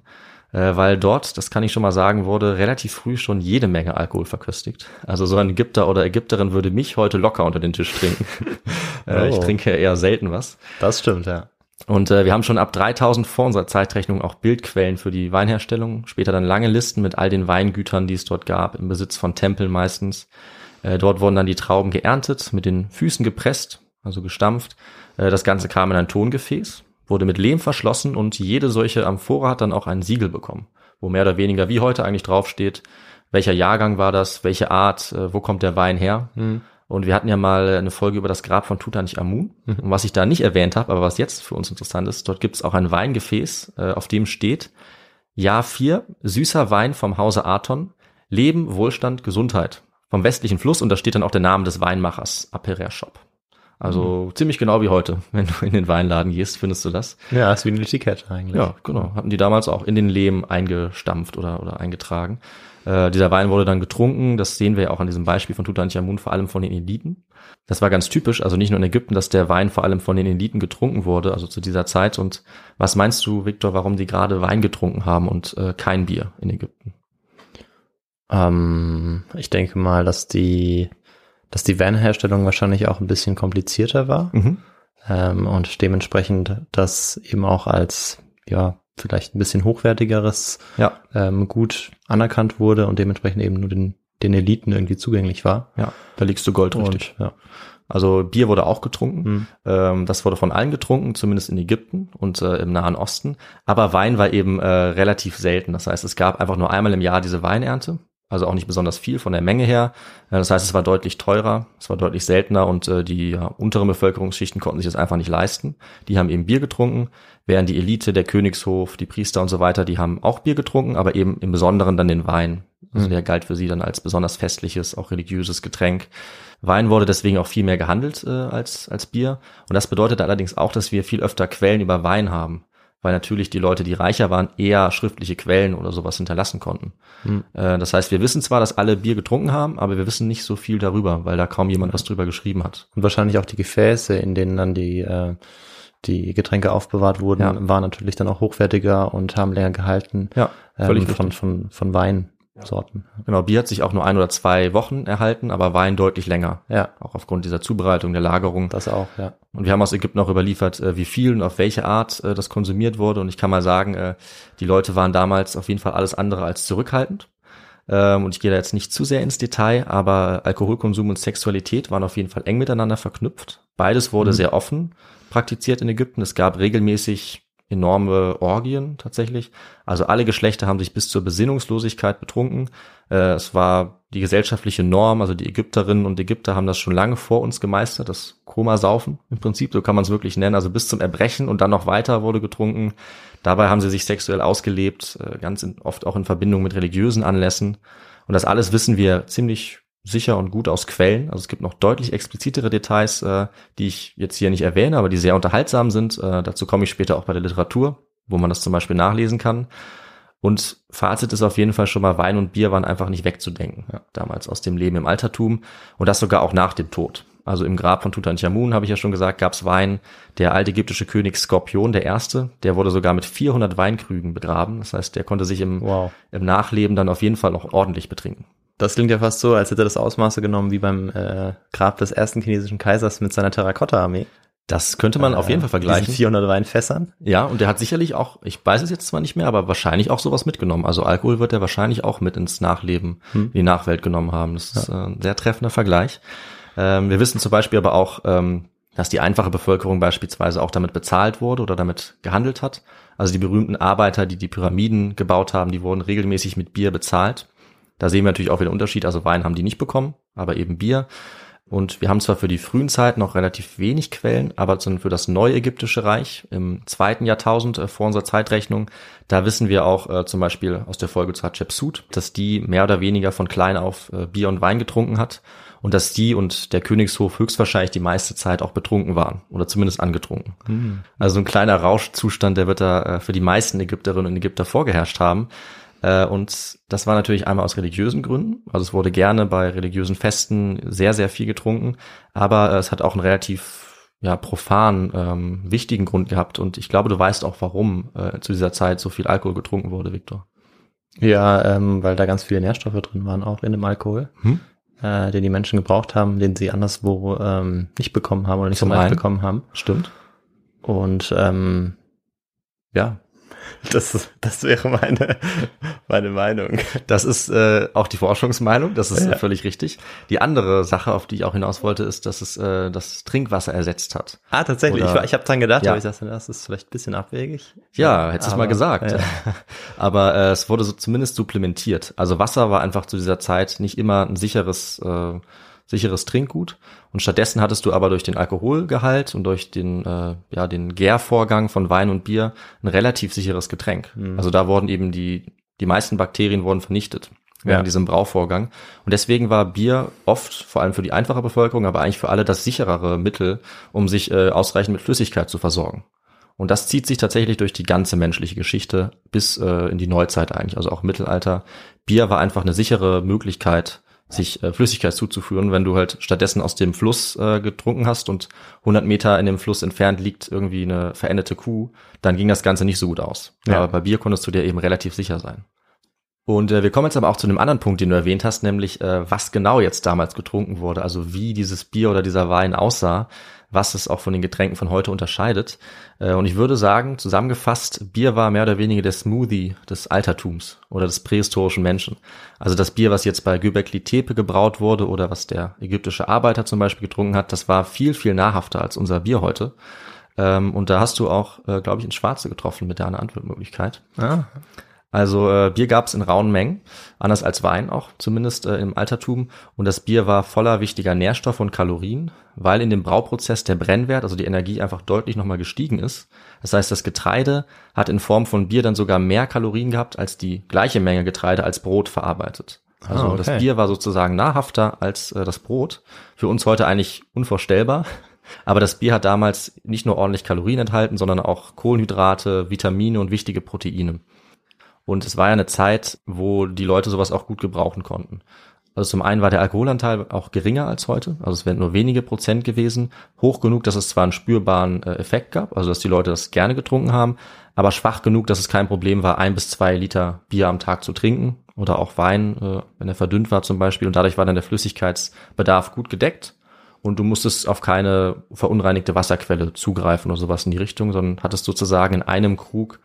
äh, weil dort, das kann ich schon mal sagen, wurde relativ früh schon jede Menge Alkohol verköstigt. Also so ein Ägypter oder Ägypterin würde mich heute locker unter den Tisch trinken. äh, oh. Ich trinke eher selten was. Das stimmt, ja. Und äh, wir haben schon ab 3000 vor unserer Zeitrechnung auch Bildquellen für die Weinherstellung, später dann lange Listen mit all den Weingütern, die es dort gab, im Besitz von Tempeln meistens. Äh, dort wurden dann die Trauben geerntet, mit den Füßen gepresst, also gestampft. Äh, das Ganze kam in ein Tongefäß, wurde mit Lehm verschlossen und jede solche Amphora hat dann auch ein Siegel bekommen, wo mehr oder weniger wie heute eigentlich draufsteht, welcher Jahrgang war das, welche Art, äh, wo kommt der Wein her. Mhm. Und wir hatten ja mal eine Folge über das Grab von Tutanchamun. Mhm. Und was ich da nicht erwähnt habe, aber was jetzt für uns interessant ist, dort gibt es auch ein Weingefäß, äh, auf dem steht Jahr 4, süßer Wein vom Hause Aton, Leben, Wohlstand, Gesundheit. Vom westlichen Fluss und da steht dann auch der Name des Weinmachers, Aperer Shop. Also mhm. ziemlich genau wie heute. Wenn du in den Weinladen gehst, findest du das. Ja, ist wie ein Etikett eigentlich. Ja, genau. Hatten die damals auch in den Lehm eingestampft oder, oder eingetragen. Äh, dieser Wein wurde dann getrunken. Das sehen wir ja auch an diesem Beispiel von Tutanchamun, vor allem von den Eliten. Das war ganz typisch, also nicht nur in Ägypten, dass der Wein vor allem von den Eliten getrunken wurde, also zu dieser Zeit. Und was meinst du, Viktor, warum die gerade Wein getrunken haben und äh, kein Bier in Ägypten? Ähm, ich denke mal, dass die dass die Van-Herstellung wahrscheinlich auch ein bisschen komplizierter war mhm. ähm, und dementsprechend das eben auch als ja vielleicht ein bisschen hochwertigeres ja. ähm, gut anerkannt wurde und dementsprechend eben nur den, den Eliten irgendwie zugänglich war. Ja, da liegst du Gold richtig. Und, ja. Also Bier wurde auch getrunken. Mhm. Ähm, das wurde von allen getrunken, zumindest in Ägypten und äh, im Nahen Osten. Aber Wein war eben äh, relativ selten. Das heißt, es gab einfach nur einmal im Jahr diese Weinernte also auch nicht besonders viel von der Menge her. Äh, das heißt, es war deutlich teurer, es war deutlich seltener und äh, die ja, unteren Bevölkerungsschichten konnten sich das einfach nicht leisten. Die haben eben Bier getrunken, während die Elite, der Königshof, die Priester und so weiter, die haben auch Bier getrunken, aber eben im Besonderen dann den Wein. Also mhm. der galt für sie dann als besonders festliches, auch religiöses Getränk. Wein wurde deswegen auch viel mehr gehandelt äh, als, als Bier. Und das bedeutet allerdings auch, dass wir viel öfter Quellen über Wein haben. Weil natürlich die Leute, die reicher waren, eher schriftliche Quellen oder sowas hinterlassen konnten. Hm. Äh, das heißt, wir wissen zwar, dass alle Bier getrunken haben, aber wir wissen nicht so viel darüber, weil da kaum jemand was drüber geschrieben hat. Und wahrscheinlich auch die Gefäße, in denen dann die, äh, die Getränke aufbewahrt wurden, Ja. waren natürlich dann auch hochwertiger und haben länger gehalten. Ja, völlig ähm, von, richtig. von, Weinsorten. Genau, Bier hat sich auch nur ein oder zwei Wochen erhalten, aber Wein deutlich länger. Ja, Auch aufgrund dieser Zubereitung, der Lagerung. das auch, ja. Und wir haben aus Ägypten auch überliefert, äh, wie viel und auf welche Art äh, das konsumiert wurde. Und ich kann mal sagen, äh, die Leute waren damals auf jeden Fall alles andere als zurückhaltend. Ähm, Und ich gehe da jetzt nicht zu sehr ins Detail, aber Alkoholkonsum und Sexualität waren auf jeden Fall eng miteinander verknüpft. Beides wurde Mhm. sehr offen praktiziert in Ägypten. Es gab regelmäßig enorme Orgien tatsächlich. Also alle Geschlechter haben sich bis zur Besinnungslosigkeit betrunken. Äh, Es war die gesellschaftliche Norm, also die Ägypterinnen und Ägypter haben das schon lange vor uns gemeistert, das Komasaufen im Prinzip, so kann man es wirklich nennen. Also bis zum Erbrechen und dann noch weiter wurde getrunken. Dabei haben sie sich sexuell ausgelebt, äh, ganz in, oft auch in Verbindung mit religiösen Anlässen. Und das alles wissen wir ziemlich sicher und gut aus Quellen. Also es gibt noch deutlich explizitere Details, äh, die ich jetzt hier nicht erwähne, aber die sehr unterhaltsam sind. Äh, dazu komme ich später auch bei der Literatur, wo man das zum Beispiel nachlesen kann. Und Fazit ist auf jeden Fall schon mal, Wein und Bier waren einfach nicht wegzudenken, damals aus dem Leben im Altertum und das sogar auch nach dem Tod. Also im Grab von Tutanchamun, habe ich ja schon gesagt, gab's Wein. Der alte ägyptische König Skorpion, der Erste, der wurde sogar mit 400 Weinkrügen begraben. Das heißt, der konnte sich im, Wow. im Nachleben dann auf jeden Fall noch ordentlich betrinken. Das klingt ja fast so, als hätte er das Ausmaße genommen wie beim äh, Grab des ersten chinesischen Kaisers mit seiner Terrakotta-Armee. Das könnte man auf jeden Fall vergleichen. 400 Weinfässern. Ja, und der hat sicherlich auch, ich weiß es jetzt zwar nicht mehr, aber wahrscheinlich auch sowas mitgenommen. Also Alkohol wird er wahrscheinlich auch mit ins Nachleben, in die Nachwelt genommen haben. Das ist äh, ein sehr treffender Vergleich. Ähm, wir wissen zum Beispiel aber auch, ähm, dass die einfache Bevölkerung beispielsweise auch damit bezahlt wurde oder damit gehandelt hat. Also die berühmten Arbeiter, die die Pyramiden gebaut haben, die wurden regelmäßig mit Bier bezahlt. Da sehen wir natürlich auch wieder den Unterschied. Also Wein haben die nicht bekommen, aber eben Bier. Und wir haben zwar für die frühen Zeiten noch relativ wenig Quellen, aber zum- für das neue ägyptische Reich im zweiten Jahrtausend äh, vor unserer Zeitrechnung, da wissen wir auch äh, zum Beispiel aus der Folge zu Hatschepsut, dass die mehr oder weniger von klein auf äh, Bier und Wein getrunken hat und dass die und der Königshof höchstwahrscheinlich die meiste Zeit auch betrunken waren oder zumindest angetrunken. Also ein kleiner Rauschzustand, der wird da äh, für die meisten Ägypterinnen und Ägypter vorgeherrscht haben. Äh, Und das war natürlich einmal aus religiösen Gründen. Also es wurde gerne bei religiösen Festen sehr, sehr viel getrunken. Aber äh, es hat auch einen relativ ja, profan ähm, wichtigen Grund gehabt. Und ich glaube, du weißt auch, warum äh, zu dieser Zeit so viel Alkohol getrunken wurde, Viktor. Ja, ähm, weil da ganz viele Nährstoffe drin waren, auch in dem Alkohol, Hm? äh, den die Menschen gebraucht haben, den sie anderswo ähm, nicht bekommen haben oder nicht Zum so leicht bekommen haben. Stimmt. Und ähm, ja, das, das wäre meine, meine Meinung. Das ist äh, auch die Forschungsmeinung, das ist Ja. äh, völlig richtig. Die andere Sache, auf die ich auch hinaus wollte, ist, dass es äh, das Trinkwasser ersetzt hat. Ah, tatsächlich. Oder- ich ich habe dran gedacht, Ja. aber ich dachte, das ist vielleicht ein bisschen abwegig. Ja, hättest du es mal gesagt. ja. Aber äh, es wurde so zumindest supplementiert. Also Wasser war einfach zu dieser Zeit nicht immer ein sicheres, äh, sicheres Trinkgut. Und stattdessen hattest du aber durch den Alkoholgehalt und durch den, äh, ja, den Gärvorgang von Wein und Bier ein relativ sicheres Getränk. Also da wurden eben die, die meisten Bakterien wurden vernichtet während Ja. diesem Brauvorgang. Und deswegen war Bier oft, vor allem für die einfache Bevölkerung, aber eigentlich für alle das sicherere Mittel, um sich äh, ausreichend mit Flüssigkeit zu versorgen. Und das zieht sich tatsächlich durch die ganze menschliche Geschichte bis äh, in die Neuzeit eigentlich, also auch Mittelalter. Bier war einfach eine sichere Möglichkeit, sich äh, Flüssigkeit zuzuführen, wenn du halt stattdessen aus dem Fluss äh, getrunken hast und 100 Meter in dem Fluss entfernt liegt irgendwie eine verendete Kuh, dann ging das Ganze nicht so gut aus. Ja. Aber bei Bier konntest du dir eben relativ sicher sein. Und äh, wir kommen jetzt aber auch zu einem anderen Punkt, den du erwähnt hast, nämlich äh, was genau jetzt damals getrunken wurde, also wie dieses Bier oder dieser Wein aussah, was es auch von den Getränken von heute unterscheidet. Äh, und ich würde sagen, zusammengefasst, Bier war mehr oder weniger der Smoothie des Altertums oder des prähistorischen Menschen. Also das Bier, was jetzt bei Göbekli Tepe gebraut wurde oder was der ägyptische Arbeiter zum Beispiel getrunken hat, das war viel, viel nahrhafter als unser Bier heute. Ähm, und da hast du auch, äh, glaube ich, ins Schwarze getroffen mit deiner Antwortmöglichkeit. Ah, Also äh, Bier gab es in rauen Mengen, anders als Wein auch, zumindest äh, im Altertum. Und das Bier war voller wichtiger Nährstoffe und Kalorien, weil in dem Brauprozess der Brennwert, also die Energie, einfach deutlich nochmal gestiegen ist. Das heißt, das Getreide hat in Form von Bier dann sogar mehr Kalorien gehabt als die gleiche Menge Getreide als Brot verarbeitet. Also Ah, okay. das Bier war sozusagen nahrhafter als äh, das Brot. Für uns heute eigentlich unvorstellbar. Aber das Bier hat damals nicht nur ordentlich Kalorien enthalten, sondern auch Kohlenhydrate, Vitamine und wichtige Proteine. Und es war ja eine Zeit, wo die Leute sowas auch gut gebrauchen konnten. Also zum einen war der Alkoholanteil auch geringer als heute, also es wären nur wenige Prozent gewesen, hoch genug, dass es zwar einen spürbaren äh, Effekt gab, also dass die Leute das gerne getrunken haben, aber schwach genug, dass es kein Problem war, ein bis zwei Liter Bier am Tag zu trinken oder auch Wein, äh, wenn er verdünnt war zum Beispiel. Und dadurch war dann der Flüssigkeitsbedarf gut gedeckt. Und du musstest auf keine verunreinigte Wasserquelle zugreifen oder sowas in die Richtung, sondern hattest sozusagen in einem Krug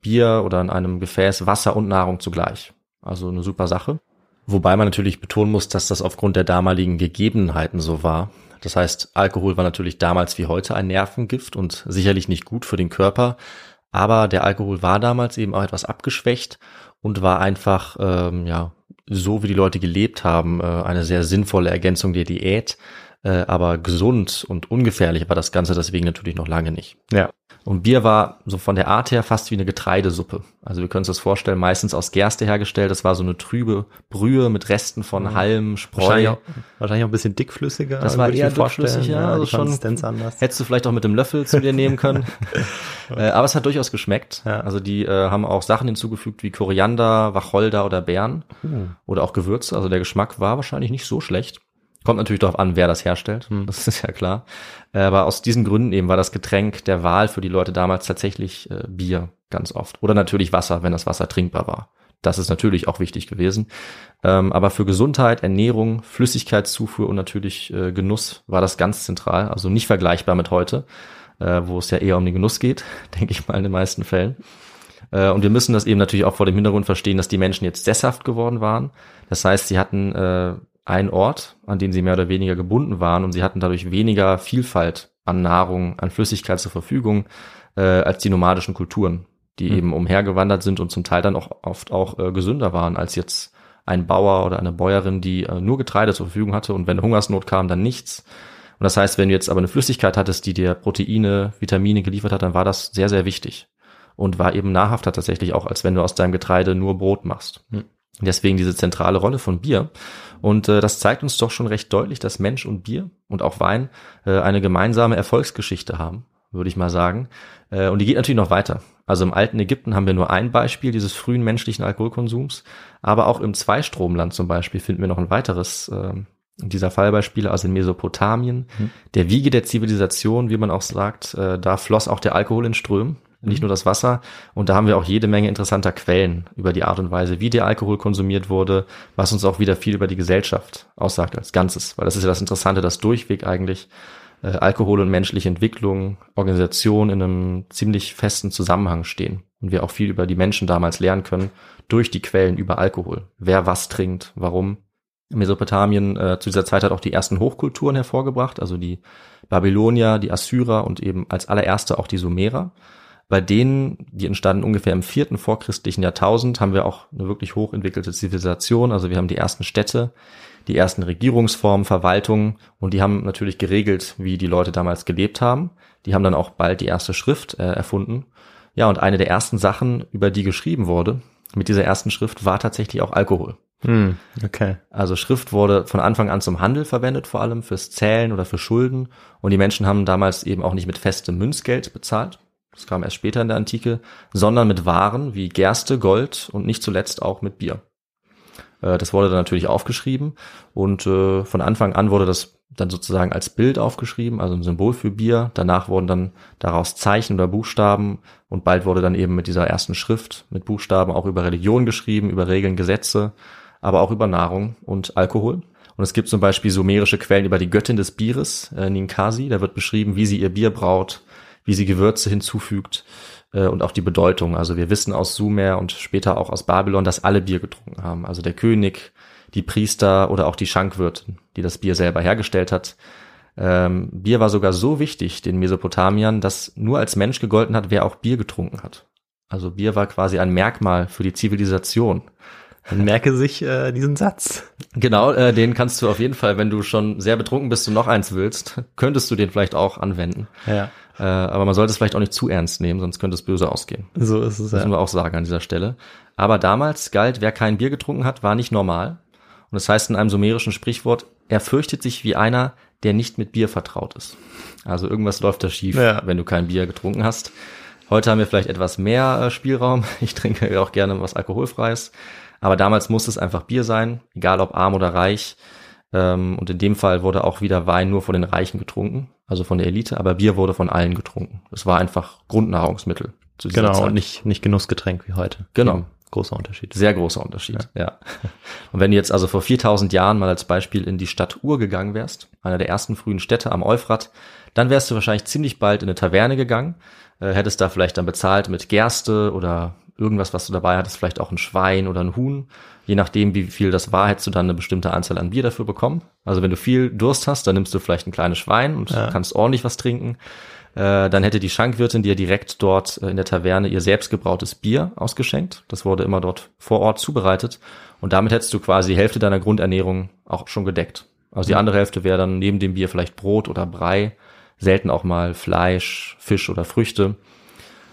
Bier oder in einem Gefäß Wasser und Nahrung zugleich. Also eine super Sache. Wobei man natürlich betonen muss, dass das aufgrund der damaligen Gegebenheiten so war. Das heißt, Alkohol war natürlich damals wie heute ein Nervengift und sicherlich nicht gut für den Körper. Aber der Alkohol war damals eben auch etwas abgeschwächt und war einfach, ähm, ja, so wie die Leute gelebt haben, äh, eine sehr sinnvolle Ergänzung der Diät. Äh, aber gesund und ungefährlich war das Ganze deswegen natürlich noch lange nicht. Ja. Und Bier war so von der Art her fast wie eine Getreidesuppe. Also wir können uns das vorstellen, meistens aus Gerste hergestellt. Das war so eine trübe Brühe mit Resten von Halm, Spreu. Wahrscheinlich auch, wahrscheinlich auch ein bisschen dickflüssiger. Das war eher mir vorstellen. dickflüssig, ja, also schon- anders. Hättest du vielleicht auch mit dem Löffel zu dir nehmen können. äh, aber es hat durchaus geschmeckt. Ja. Also die äh, haben auch Sachen hinzugefügt wie Koriander, Wacholder oder Beeren. Oder auch Gewürze. Also der Geschmack war wahrscheinlich nicht so schlecht. Kommt natürlich darauf an, wer das herstellt. Das ist ja klar. Aber aus diesen Gründen eben war das Getränk der Wahl für die Leute damals tatsächlich äh, Bier ganz oft. Oder natürlich Wasser, wenn das Wasser trinkbar war. Das ist natürlich auch wichtig gewesen. Ähm, aber für Gesundheit, Ernährung, Flüssigkeitszufuhr und natürlich äh, Genuss war das ganz zentral. Also nicht vergleichbar mit heute, äh, wo es ja eher um den Genuss geht, denke ich mal in den meisten Fällen. Äh, und wir müssen das eben natürlich auch vor dem Hintergrund verstehen, dass die Menschen jetzt sesshaft geworden waren. Das heißt, sie hatten einen Ort, an den sie mehr oder weniger gebunden waren und sie hatten dadurch weniger Vielfalt an Nahrung, an Flüssigkeit zur Verfügung äh, als die nomadischen Kulturen, die eben umhergewandert sind und zum Teil dann auch oft auch äh, gesünder waren als jetzt ein Bauer oder eine Bäuerin, die äh, nur Getreide zur Verfügung hatte und wenn Hungersnot kam, dann nichts. Und das heißt, wenn du jetzt aber eine Flüssigkeit hattest, die dir Proteine, Vitamine geliefert hat, dann war das sehr, sehr wichtig und war eben nahrhafter tatsächlich auch, als wenn du aus deinem Getreide nur Brot machst. Deswegen diese zentrale Rolle von Bier. Und äh, das zeigt uns doch schon recht deutlich, dass Mensch und Bier und auch Wein äh, eine gemeinsame Erfolgsgeschichte haben, würde ich mal sagen. Äh, und die geht natürlich noch weiter. Also im alten Ägypten haben wir nur ein Beispiel dieses frühen menschlichen Alkoholkonsums, aber auch im Zweistromland zum Beispiel finden wir noch ein weiteres äh, dieser Fallbeispiele, also in Mesopotamien, der Wiege der Zivilisation, wie man auch sagt, äh, da floss auch der Alkohol in Strömen, nicht nur das Wasser. Und da haben wir auch jede Menge interessanter Quellen über die Art und Weise, wie der Alkohol konsumiert wurde, was uns auch wieder viel über die Gesellschaft aussagt als Ganzes. Weil das ist ja das Interessante, dass durchweg eigentlich äh, Alkohol und menschliche Entwicklung, Organisation in einem ziemlich festen Zusammenhang stehen. Und wir auch viel über die Menschen damals lernen können durch die Quellen über Alkohol. Wer was trinkt, warum. Mesopotamien äh, zu dieser Zeit hat auch die ersten Hochkulturen hervorgebracht, also die Babylonier, die Assyrer und eben als allererste auch die Sumerer. Bei denen, die entstanden ungefähr im vierten vorchristlichen Jahrtausend, haben wir auch eine wirklich hochentwickelte Zivilisation. Also wir haben die ersten Städte, die ersten Regierungsformen, Verwaltungen und die haben natürlich geregelt, wie die Leute damals gelebt haben. Die haben dann auch bald die erste Schrift äh, erfunden. Ja, und eine der ersten Sachen, über die geschrieben wurde, mit dieser ersten Schrift, war tatsächlich auch Alkohol. Hm, okay. Also Schrift wurde von Anfang an zum Handel verwendet, vor allem fürs Zählen oder für Schulden. Und die Menschen haben damals eben auch nicht mit festem Münzgeld bezahlt. Das kam erst später in der Antike, sondern mit Waren wie Gerste, Gold und nicht zuletzt auch mit Bier. Äh, Das wurde dann natürlich aufgeschrieben und äh, von Anfang an wurde das dann sozusagen als Bild aufgeschrieben, also ein Symbol für Bier. Danach wurden dann daraus Zeichen oder Buchstaben und bald wurde dann eben mit dieser ersten Schrift mit Buchstaben auch über Religion geschrieben, über Regeln, Gesetze, aber auch über Nahrung und Alkohol. Und es gibt zum Beispiel sumerische Quellen über die Göttin des Bieres, äh, Ninkasi. Da wird beschrieben, wie sie ihr Bier braut, wie sie Gewürze hinzufügt äh, und auch die Bedeutung. Also wir wissen aus Sumer und später auch aus Babylon, dass alle Bier getrunken haben. Also der König, die Priester oder auch die Schankwirtin, die das Bier selber hergestellt hat. Ähm, Bier war sogar so wichtig den Mesopotamiern, dass nur als Mensch gegolten hat, wer auch Bier getrunken hat. Also Bier war quasi ein Merkmal für die Zivilisation. Dann merke sich äh, diesen Satz. Genau, äh, den kannst du auf jeden Fall, wenn du schon sehr betrunken bist und noch eins willst, könntest du den vielleicht auch anwenden. Ja. Äh, aber man sollte es vielleicht auch nicht zu ernst nehmen, sonst könnte es böse ausgehen. So ist es Müssen ja. wir auch sagen an dieser Stelle. Aber damals galt, wer kein Bier getrunken hat, war nicht normal. Und das heißt in einem sumerischen Sprichwort, er fürchtet sich wie einer, der nicht mit Bier vertraut ist. Also irgendwas läuft da schief, Ja. wenn du kein Bier getrunken hast. Heute haben wir vielleicht etwas mehr äh, Spielraum. Ich trinke auch gerne was alkoholfreies. Aber damals musste es einfach Bier sein, egal ob arm oder reich. Ähm, und in dem Fall wurde auch wieder Wein nur von den Reichen getrunken, also von der Elite, aber Bier wurde von allen getrunken. Es war einfach Grundnahrungsmittel zu dieser Genau, Zeit. und nicht, nicht Genussgetränk wie heute. Genau. Großer Unterschied. Sehr großer Unterschied, ja. Und wenn du jetzt also vor 4000 Jahren mal als Beispiel in die Stadt Ur gegangen wärst, einer der ersten frühen Städte am Euphrat, dann wärst du wahrscheinlich ziemlich bald in eine Taverne gegangen, äh, hättest da vielleicht dann bezahlt mit Gerste oder irgendwas, was du dabei hattest, vielleicht auch ein Schwein oder ein Huhn. Je nachdem, wie viel das war, hättest du dann eine bestimmte Anzahl an Bier dafür bekommen. Also wenn du viel Durst hast, dann nimmst du vielleicht ein kleines Schwein und kannst ordentlich was trinken. Äh, dann hätte die Schankwirtin dir direkt dort äh, in der Taverne ihr selbstgebrautes Bier ausgeschenkt. Das wurde immer dort vor Ort zubereitet. Und damit hättest du quasi die Hälfte deiner Grundernährung auch schon gedeckt. Also die andere Hälfte wäre dann neben dem Bier vielleicht Brot oder Brei, selten auch mal Fleisch, Fisch oder Früchte.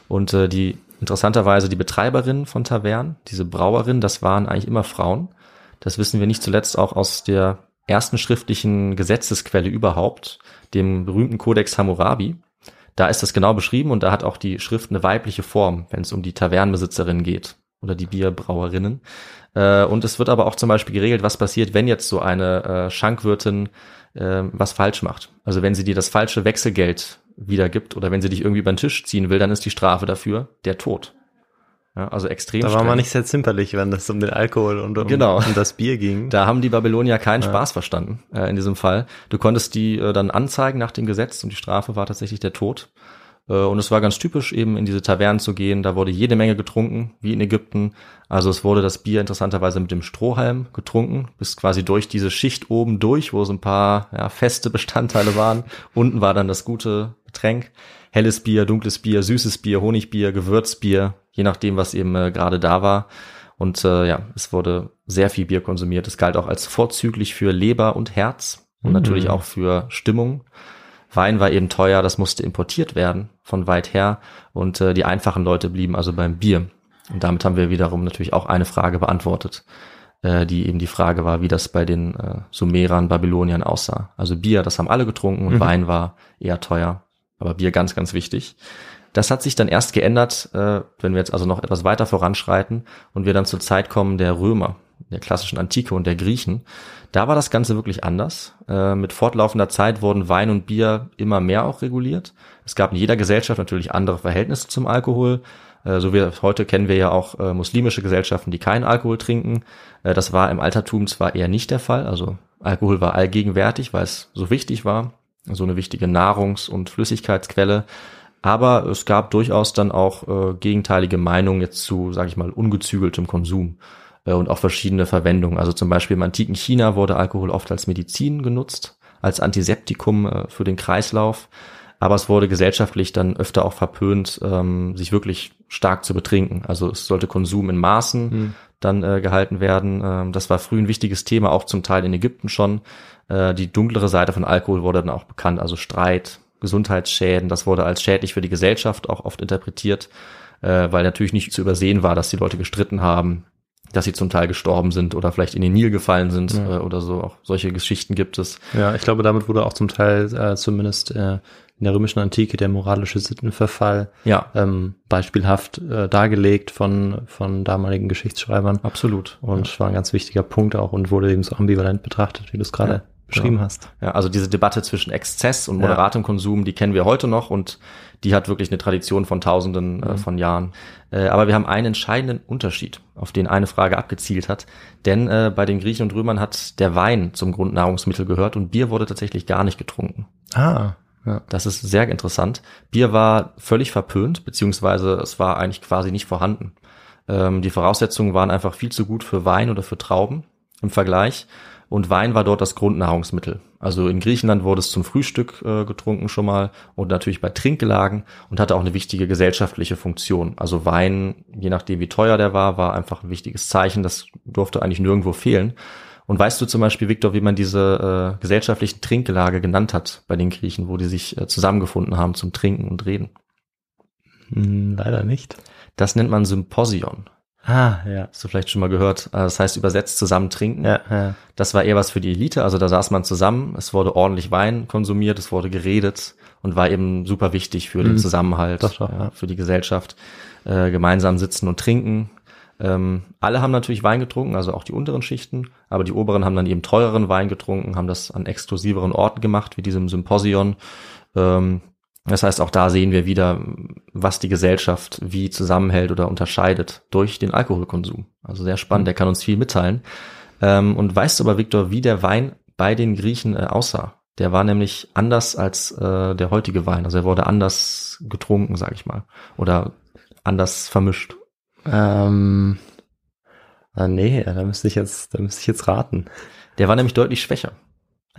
Und äh, die interessanterweise die Betreiberinnen von Tavernen, diese Brauerinnen, das waren eigentlich immer Frauen. Das wissen wir nicht zuletzt auch aus der ersten schriftlichen Gesetzesquelle überhaupt, dem berühmten Codex Hammurabi. Da ist das genau beschrieben und da hat auch die Schrift eine weibliche Form, wenn es um die Tavernenbesitzerinnen geht oder die Bierbrauerinnen. Äh, und es wird aber auch zum Beispiel geregelt, was passiert, wenn jetzt so eine äh, Schankwirtin äh, was falsch macht. Also wenn sie dir das falsche Wechselgeld wiedergibt oder wenn sie dich irgendwie über den Tisch ziehen will, dann ist die Strafe dafür der Tod. Ja, also extrem Da war streng. man nicht sehr zimperlich, wenn es um den Alkohol und um, Genau. um das Bier ging. Da haben die Babylonier keinen Spaß verstanden äh, in diesem Fall. Du konntest die äh, dann anzeigen nach dem Gesetz und die Strafe war tatsächlich der Tod. Äh, und es war ganz typisch, eben in diese Tavernen zu gehen. Da wurde jede Menge getrunken, wie in Ägypten. Also es wurde das Bier interessanterweise mit dem Strohhalm getrunken, bis quasi durch diese Schicht oben durch, wo so ein paar ja, feste Bestandteile waren. Unten war dann das gute Getränk. Helles Bier, dunkles Bier, süßes Bier, Honigbier, Gewürzbier, je nachdem, was eben äh, gerade da war. Und äh, ja, es wurde sehr viel Bier konsumiert. Es galt auch als vorzüglich für Leber und Herz und natürlich auch für Stimmung. Wein war eben teuer, das musste importiert werden von weit her und äh, die einfachen Leute blieben also beim Bier. Und damit haben wir wiederum natürlich auch eine Frage beantwortet, äh, die eben die Frage war, wie das bei den äh, Sumerern, Babyloniern aussah. Also Bier, das haben alle getrunken und Wein war eher teuer, aber Bier ganz, ganz wichtig. Das hat sich dann erst geändert, äh, wenn wir jetzt also noch etwas weiter voranschreiten und wir dann zur Zeit kommen der Römer, der klassischen Antike und der Griechen. Da war das Ganze wirklich anders. Äh, mit fortlaufender Zeit wurden Wein und Bier immer mehr auch reguliert. Es gab in jeder Gesellschaft natürlich andere Verhältnisse zum Alkohol. Äh, so wie heute kennen wir ja auch äh, muslimische Gesellschaften, die keinen Alkohol trinken. Das war im Altertum zwar eher nicht der Fall. Also Alkohol war allgegenwärtig, weil es so wichtig war. So eine wichtige Nahrungs- und Flüssigkeitsquelle. Aber es gab durchaus dann auch äh, gegenteilige Meinungen jetzt zu, sage ich mal, ungezügeltem Konsum und auch verschiedene Verwendungen. Also zum Beispiel im antiken China wurde Alkohol oft als Medizin genutzt, als Antiseptikum äh, für den Kreislauf. Aber es wurde gesellschaftlich dann öfter auch verpönt, ähm, sich wirklich stark zu betrinken. Also es sollte Konsum in Maßen dann äh, gehalten werden. Ähm, das war früh ein wichtiges Thema, auch zum Teil in Ägypten schon. Äh, die dunklere Seite von Alkohol wurde dann auch bekannt, also Streit, Gesundheitsschäden. Das wurde als schädlich für die Gesellschaft auch oft interpretiert, äh, weil natürlich nicht zu übersehen war, dass die Leute gestritten haben, dass sie zum Teil gestorben sind oder vielleicht in den Nil gefallen sind äh, oder so. Auch solche Geschichten gibt es. Ja, ich glaube, damit wurde auch zum Teil äh, zumindest äh, in der römischen Antike der moralische Sittenverfall Ja, ähm, beispielhaft äh, dargelegt von, von damaligen Geschichtsschreibern. absolut. Und war ein ganz wichtiger Punkt auch und wurde eben so ambivalent betrachtet, wie du es gerade Ja, beschrieben genau. hast. Ja, also diese Debatte zwischen Exzess und moderatem Konsum, die kennen wir heute noch und die hat wirklich eine Tradition von Tausenden äh, von Jahren. Äh, aber wir haben einen entscheidenden Unterschied, auf den eine Frage abgezielt hat. Denn äh, bei den Griechen und Römern hat der Wein zum Grundnahrungsmittel gehört und Bier wurde tatsächlich gar nicht getrunken. Ah, ja. Das ist sehr interessant. Bier war völlig verpönt, beziehungsweise es war eigentlich quasi nicht vorhanden. Ähm, die Voraussetzungen waren einfach viel zu gut für Wein oder für Trauben im Vergleich. Und Wein war dort das Grundnahrungsmittel. Also in Griechenland wurde es zum Frühstück äh, getrunken schon mal und natürlich bei Trinkgelagen und hatte auch eine wichtige gesellschaftliche Funktion. Also Wein, je nachdem wie teuer der war, war einfach ein wichtiges Zeichen. Das durfte eigentlich nirgendwo fehlen. Und weißt du zum Beispiel, Viktor, wie man diese äh, gesellschaftlichen Trinkgelage genannt hat bei den Griechen, wo die sich äh, zusammengefunden haben zum Trinken und Reden? Hm, leider nicht. Das nennt man Symposion. Ah, ja. Hast du vielleicht schon mal gehört. Äh, Das heißt übersetzt zusammen trinken. Ja, ja. Das war eher was für die Elite, also da saß man zusammen, es wurde ordentlich Wein konsumiert, es wurde geredet und war eben super wichtig für den Zusammenhalt, Doch, doch, ja. für die Gesellschaft, äh, gemeinsam sitzen und trinken. Ähm, alle haben natürlich Wein getrunken, also auch die unteren Schichten, aber die oberen haben dann eben teureren Wein getrunken, haben das an exklusiveren Orten gemacht, wie diesem Symposion. Ähm, das heißt, auch da sehen wir wieder, was die Gesellschaft wie zusammenhält oder unterscheidet durch den Alkoholkonsum. Also sehr spannend, der kann uns viel mitteilen. Ähm, und weißt du aber, Viktor, wie der Wein bei den Griechen äh, aussah? Der war nämlich anders als äh, der heutige Wein. Also er wurde anders getrunken, sag ich mal. Oder anders vermischt. Ähm, ah, nee, da müsste ich jetzt, da müsste ich jetzt raten. Der war nämlich deutlich schwächer.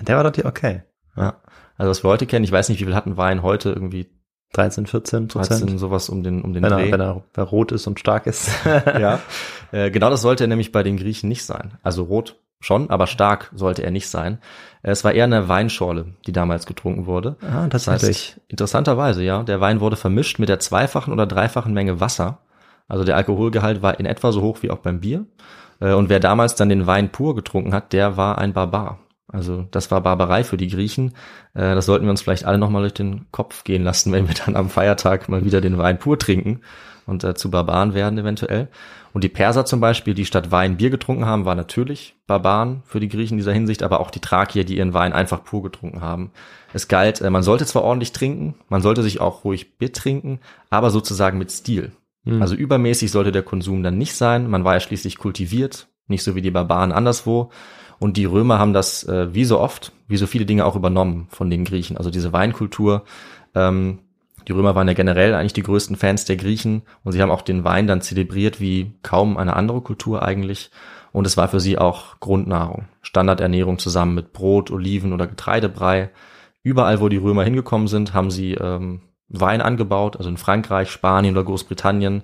Der war die, okay. Ja. Also was wir heute kennen, ich weiß nicht, wie viel hatten Wein heute, irgendwie 13, 14 Prozent. 13, sowas um den, um den Wenn er, Dreh. wenn, er, wenn er rot ist und stark ist. ja. Äh, genau das sollte er nämlich bei den Griechen nicht sein. Also rot schon, aber stark sollte er nicht sein. Äh, Es war eher eine Weinschorle, die damals getrunken wurde. Ah, Das heißt, interessanterweise, ja, der Wein wurde vermischt mit der zweifachen oder dreifachen Menge Wasser. Also der Alkoholgehalt war in etwa so hoch wie auch beim Bier. Äh, Und wer damals dann den Wein pur getrunken hat, der war ein Barbar. Also das war Barbarei für die Griechen. Äh, Das sollten wir uns vielleicht alle nochmal durch den Kopf gehen lassen, wenn wir dann am Feiertag mal wieder den Wein pur trinken und äh, zu Barbaren werden eventuell. Und die Perser zum Beispiel, die statt Wein Bier getrunken haben, waren natürlich Barbaren für die Griechen in dieser Hinsicht, aber auch die Thrakier, die ihren Wein einfach pur getrunken haben. Es galt, äh, man sollte zwar ordentlich trinken, man sollte sich auch ruhig Bier trinken, aber sozusagen mit Stil. Also übermäßig sollte der Konsum dann nicht sein. Man war ja schließlich kultiviert, nicht so wie die Barbaren anderswo. Und die Römer haben das äh, wie so oft, wie so viele Dinge auch übernommen von den Griechen. Also diese Weinkultur. Ähm, die Römer waren ja generell eigentlich die größten Fans der Griechen und sie haben auch den Wein dann zelebriert wie kaum eine andere Kultur eigentlich. Und es war für sie auch Grundnahrung. Standardernährung zusammen mit Brot, Oliven oder Getreidebrei. Überall, wo die Römer hingekommen sind, haben sie ähm, Wein angebaut, also in Frankreich, Spanien oder Großbritannien.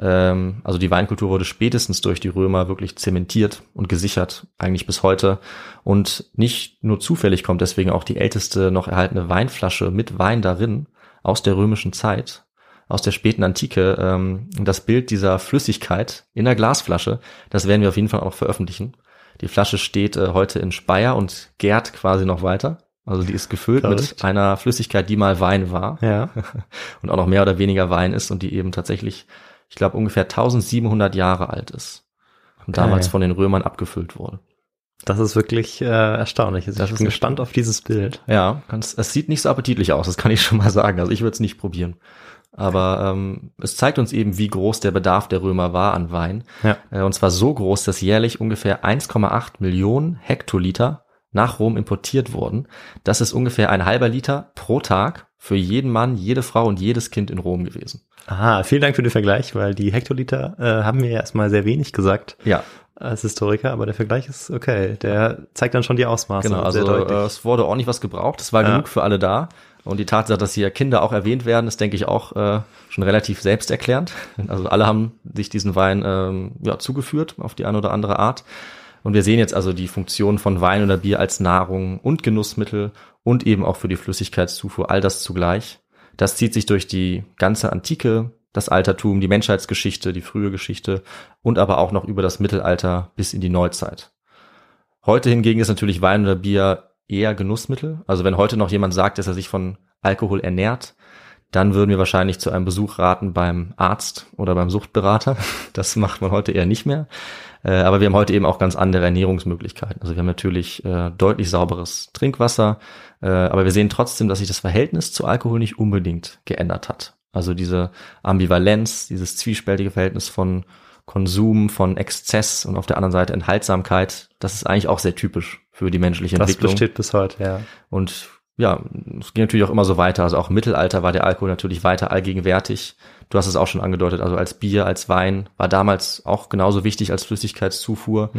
Ähm, also die Weinkultur wurde spätestens durch die Römer wirklich zementiert und gesichert, eigentlich bis heute. Und nicht nur zufällig kommt deswegen auch die älteste noch erhaltene Weinflasche mit Wein darin aus der römischen Zeit, aus der späten Antike. Ähm, das Bild dieser Flüssigkeit in der Glasflasche, das werden wir auf jeden Fall auch veröffentlichen. Die Flasche steht äh, heute in Speyer und gärt quasi noch weiter. Also die ist gefüllt Verrückt. mit einer Flüssigkeit, die mal Wein war Ja. und auch noch mehr oder weniger Wein ist und die eben tatsächlich, ich glaube, ungefähr 1700 Jahre alt ist und Geil. damals von den Römern abgefüllt wurde. Das ist wirklich äh, erstaunlich. Also ich ist bin gespannt auf dieses Bild. Ja, ganz, es sieht nicht so appetitlich aus, das kann ich schon mal sagen. Also ich würde es nicht probieren. Aber ähm, es zeigt uns eben, wie groß der Bedarf der Römer war an Wein. Ja. Äh, und zwar so groß, dass jährlich ungefähr 1,8 Millionen Hektoliter nach Rom importiert wurden. Das ist ungefähr ein halber Liter pro Tag für jeden Mann, jede Frau und jedes Kind in Rom gewesen. Aha, vielen Dank für den Vergleich, weil die Hektoliter äh, haben mir erstmal sehr wenig gesagt Ja, als Historiker, aber der Vergleich ist okay. Der zeigt dann schon die Ausmaße. Genau, sehr also deutlich. äh, es wurde ordentlich was gebraucht. Es war Ja. genug für alle da. Und die Tatsache, dass hier Kinder auch erwähnt werden, ist, denke ich, auch äh, schon relativ selbsterklärend. Also alle haben sich diesen Wein ähm, ja, zugeführt auf die eine oder andere Art. Und wir sehen jetzt also die Funktion von Wein oder Bier als Nahrung und Genussmittel und eben auch für die Flüssigkeitszufuhr, all das zugleich. Das zieht sich durch die ganze Antike, das Altertum, die Menschheitsgeschichte, die frühe Geschichte und aber auch noch über das Mittelalter bis in die Neuzeit. Heute hingegen ist natürlich Wein oder Bier eher Genussmittel. Also wenn heute noch jemand sagt, dass er sich von Alkohol ernährt, dann würden wir wahrscheinlich zu einem Besuch raten beim Arzt oder beim Suchtberater. Das macht man heute eher nicht mehr. Äh, Aber wir haben heute eben auch ganz andere Ernährungsmöglichkeiten. Also wir haben natürlich äh, deutlich sauberes Trinkwasser, äh, aber wir sehen trotzdem, dass sich das Verhältnis zu Alkohol nicht unbedingt geändert hat. Also diese Ambivalenz, dieses zwiespältige Verhältnis von Konsum, von Exzess und auf der anderen Seite Enthaltsamkeit, das ist eigentlich auch sehr typisch für die menschliche das Entwicklung. besteht bis heute, ja. Und ja, es ging natürlich auch immer so weiter. Also auch im Mittelalter war der Alkohol natürlich weiter allgegenwärtig. Du hast es auch schon angedeutet, also als Bier, als Wein war damals auch genauso wichtig als Flüssigkeitszufuhr,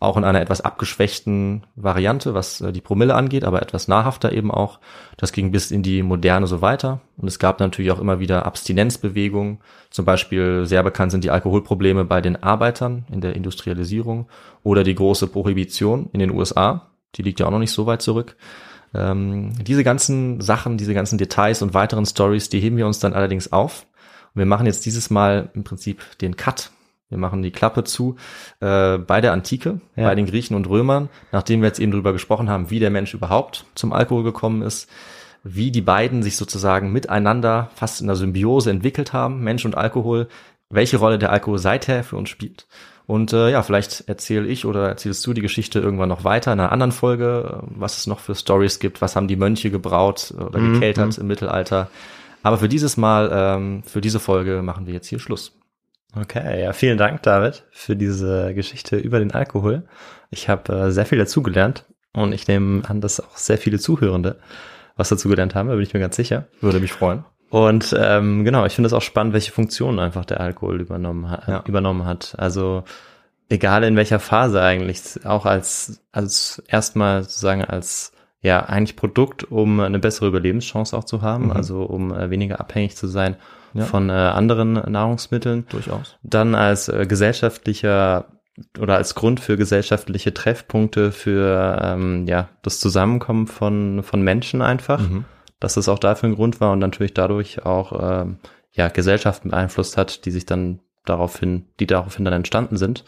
auch in einer etwas abgeschwächten Variante, was äh, die Promille angeht, aber etwas nahrhafter eben auch. Das ging bis in die Moderne so weiter. Und es gab natürlich auch immer wieder Abstinenzbewegungen. Zum Beispiel sehr bekannt sind die Alkoholprobleme bei den Arbeitern in der Industrialisierung oder die große Prohibition in den USA. Die liegt ja auch noch nicht so weit zurück. Ähm, diese ganzen Sachen, diese ganzen Details und weiteren Stories, die heben wir uns dann allerdings auf. Und wir machen jetzt dieses Mal im Prinzip den Cut Wir machen die Klappe zu äh, bei der Antike, Ja. bei den Griechen und Römern, nachdem wir jetzt eben drüber gesprochen haben, wie der Mensch überhaupt zum Alkohol gekommen ist, wie die beiden sich sozusagen miteinander fast in der Symbiose entwickelt haben, Mensch und Alkohol, welche Rolle der Alkohol seither für uns spielt. Und äh, ja, vielleicht erzähle ich oder erzählst du die Geschichte irgendwann noch weiter in einer anderen Folge, was es noch für Stories gibt, was haben die Mönche gebraut oder Mhm. gekeltert im Mittelalter. Aber für dieses Mal, ähm, für diese Folge machen wir jetzt hier Schluss. Okay, ja, vielen Dank, David, für diese Geschichte über den Alkohol. Ich habe äh, sehr viel dazugelernt und ich nehme an, dass auch sehr viele Zuhörende was dazugelernt haben, da bin ich mir ganz sicher. Würde mich freuen. Und ähm, genau, ich finde es auch spannend, welche Funktionen einfach der Alkohol übernommen hat. Ja. Übernommen hat. Also egal in welcher Phase eigentlich, auch als als erstmal sozusagen als ja eigentlich Produkt, um eine bessere Überlebenschance auch zu haben, Mhm. also um äh, weniger abhängig zu sein Ja. von äh, anderen Nahrungsmitteln. Durchaus. Dann als äh, gesellschaftlicher oder als Grund für gesellschaftliche Treffpunkte für ähm, ja das Zusammenkommen von von Menschen einfach Mhm. Dass das auch dafür ein Grund war und natürlich dadurch auch ähm, ja Gesellschaften beeinflusst hat, die sich dann daraufhin, die daraufhin dann entstanden sind.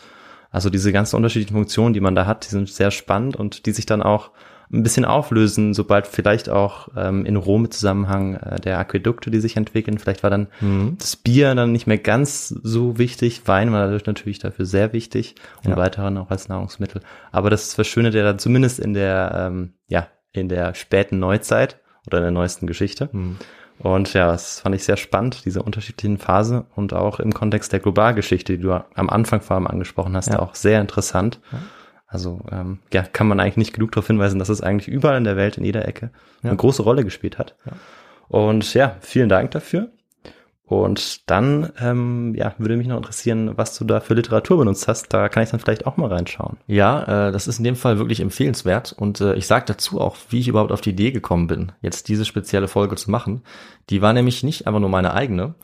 Also diese ganzen unterschiedlichen Funktionen, die man da hat, die sind sehr spannend und die sich dann auch ein bisschen auflösen, sobald vielleicht auch ähm, in Rom im Zusammenhang äh, der Aquädukte, die sich entwickeln. Vielleicht war dann Mhm. das Bier dann nicht mehr ganz so wichtig. Wein war dadurch natürlich dafür sehr wichtig und Ja. weiterhin auch als Nahrungsmittel. Aber das verschönert ja dann zumindest in der, ähm, ja, in der späten Neuzeit oder in der neuesten Geschichte. Mhm. Und ja, das fand ich sehr spannend, diese unterschiedlichen Phasen und auch im Kontext der Globalgeschichte, die du am Anfang vor allem angesprochen hast, Ja. auch sehr interessant. Also ähm, ja, kann man eigentlich nicht genug darauf hinweisen, dass es eigentlich überall in der Welt, in jeder Ecke, Ja. eine große Rolle gespielt hat. Ja. Und ja, vielen Dank dafür. Und dann ähm, ja, würde mich noch interessieren, was du da für Literatur benutzt hast. Da kann ich dann vielleicht auch mal reinschauen. Ja, äh, das ist in dem Fall wirklich empfehlenswert und äh, ich sage dazu auch, wie ich überhaupt auf die Idee gekommen bin, jetzt diese spezielle Folge zu machen. Die war nämlich nicht einfach nur meine eigene.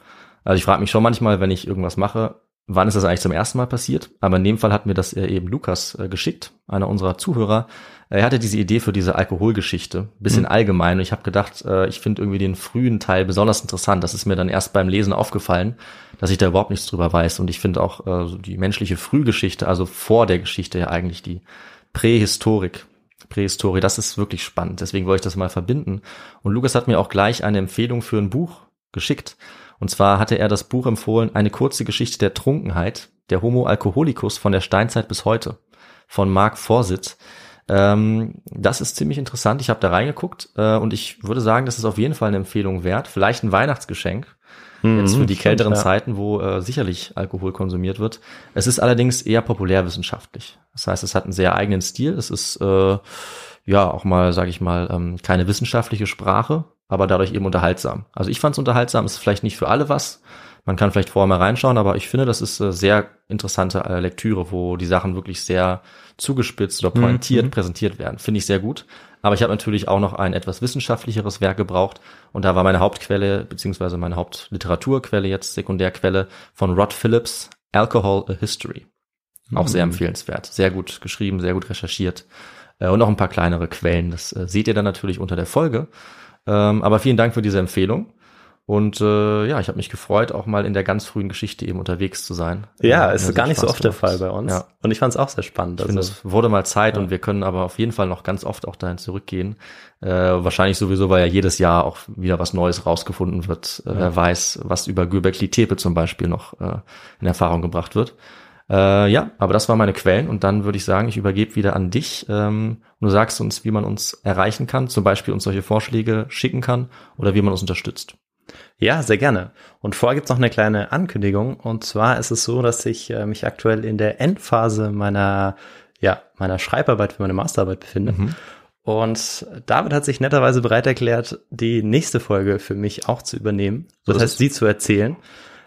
Also ich frage mich schon manchmal, wenn ich irgendwas mache, wann ist das eigentlich zum ersten Mal passiert? Aber in dem Fall hat mir das äh, eben Lukas äh, geschickt, einer unserer Zuhörer. Er hatte diese Idee für diese Alkoholgeschichte, bisschen allgemein. Und ich habe gedacht, äh, ich finde irgendwie den frühen Teil besonders interessant. Das ist mir dann erst beim Lesen aufgefallen, dass ich da überhaupt nichts drüber weiß. Und ich finde auch äh, die menschliche Frühgeschichte, also vor der Geschichte ja eigentlich die Prähistorik. Prähistorie, das ist wirklich spannend. Deswegen wollte ich das mal verbinden. Und Lukas hat mir auch gleich eine Empfehlung für ein Buch geschickt. Und zwar hatte er das Buch empfohlen, eine kurze Geschichte der Trunkenheit, der Homo Alcoholicus von der Steinzeit bis heute, von Mark Vorsitz. Ähm, das ist ziemlich interessant. Ich habe da reingeguckt äh, und ich würde sagen, das ist auf jeden Fall eine Empfehlung wert. Vielleicht ein Weihnachtsgeschenk. Jetzt für die stimmt, kälteren ja. Zeiten, wo äh, sicherlich Alkohol konsumiert wird. Es ist allerdings eher populärwissenschaftlich. Das heißt, es hat einen sehr eigenen Stil. Es ist äh, ja auch mal, sage ich mal, ähm, keine wissenschaftliche Sprache, aber dadurch eben unterhaltsam. Also ich fand es unterhaltsam. Ist vielleicht nicht für alle was. Man kann vielleicht vorher mal reinschauen, aber ich finde, das ist äh, sehr interessante äh, Lektüre, wo die Sachen wirklich sehr zugespitzt oder pointiert präsentiert werden. Finde ich sehr gut. Aber ich habe natürlich auch noch ein etwas wissenschaftlicheres Werk gebraucht und da war meine Hauptquelle, beziehungsweise meine Hauptliteraturquelle jetzt, Sekundärquelle von Rod Phillips, Alcohol a History. Auch sehr empfehlenswert. Sehr gut geschrieben, sehr gut recherchiert. Äh, und noch ein paar kleinere Quellen. Das äh, seht ihr dann natürlich unter der Folge. Ähm, aber vielen Dank für diese Empfehlung. Und äh, ja, ich habe mich gefreut, auch mal in der ganz frühen Geschichte eben unterwegs zu sein. Ja, Äh, ist gar nicht so Spaß oft der gemacht. Fall bei uns. Ja. Und ich fand es auch sehr spannend. Ich finde, Also, es wurde mal Zeit Ja. und wir können aber auf jeden Fall noch ganz oft auch dahin zurückgehen. Äh, wahrscheinlich sowieso, weil ja jedes Jahr auch wieder was Neues rausgefunden wird. Äh, Wer weiß, was über Göbekli Tepe zum Beispiel noch äh, in Erfahrung gebracht wird. Äh, ja, aber das waren meine Quellen und dann würde ich sagen, ich übergebe wieder an dich. Ähm, und du sagst uns, wie man uns erreichen kann, zum Beispiel uns solche Vorschläge schicken kann oder wie man uns unterstützt. Ja, sehr gerne. Und vorher gibt's noch eine kleine Ankündigung. Und zwar ist es so, dass ich äh, mich aktuell in der Endphase meiner, ja, meiner Schreibarbeit für meine Masterarbeit befinde. Mhm. Und David hat sich netterweise bereit erklärt, die nächste Folge für mich auch zu übernehmen. Das So ist heißt, es. sie zu erzählen,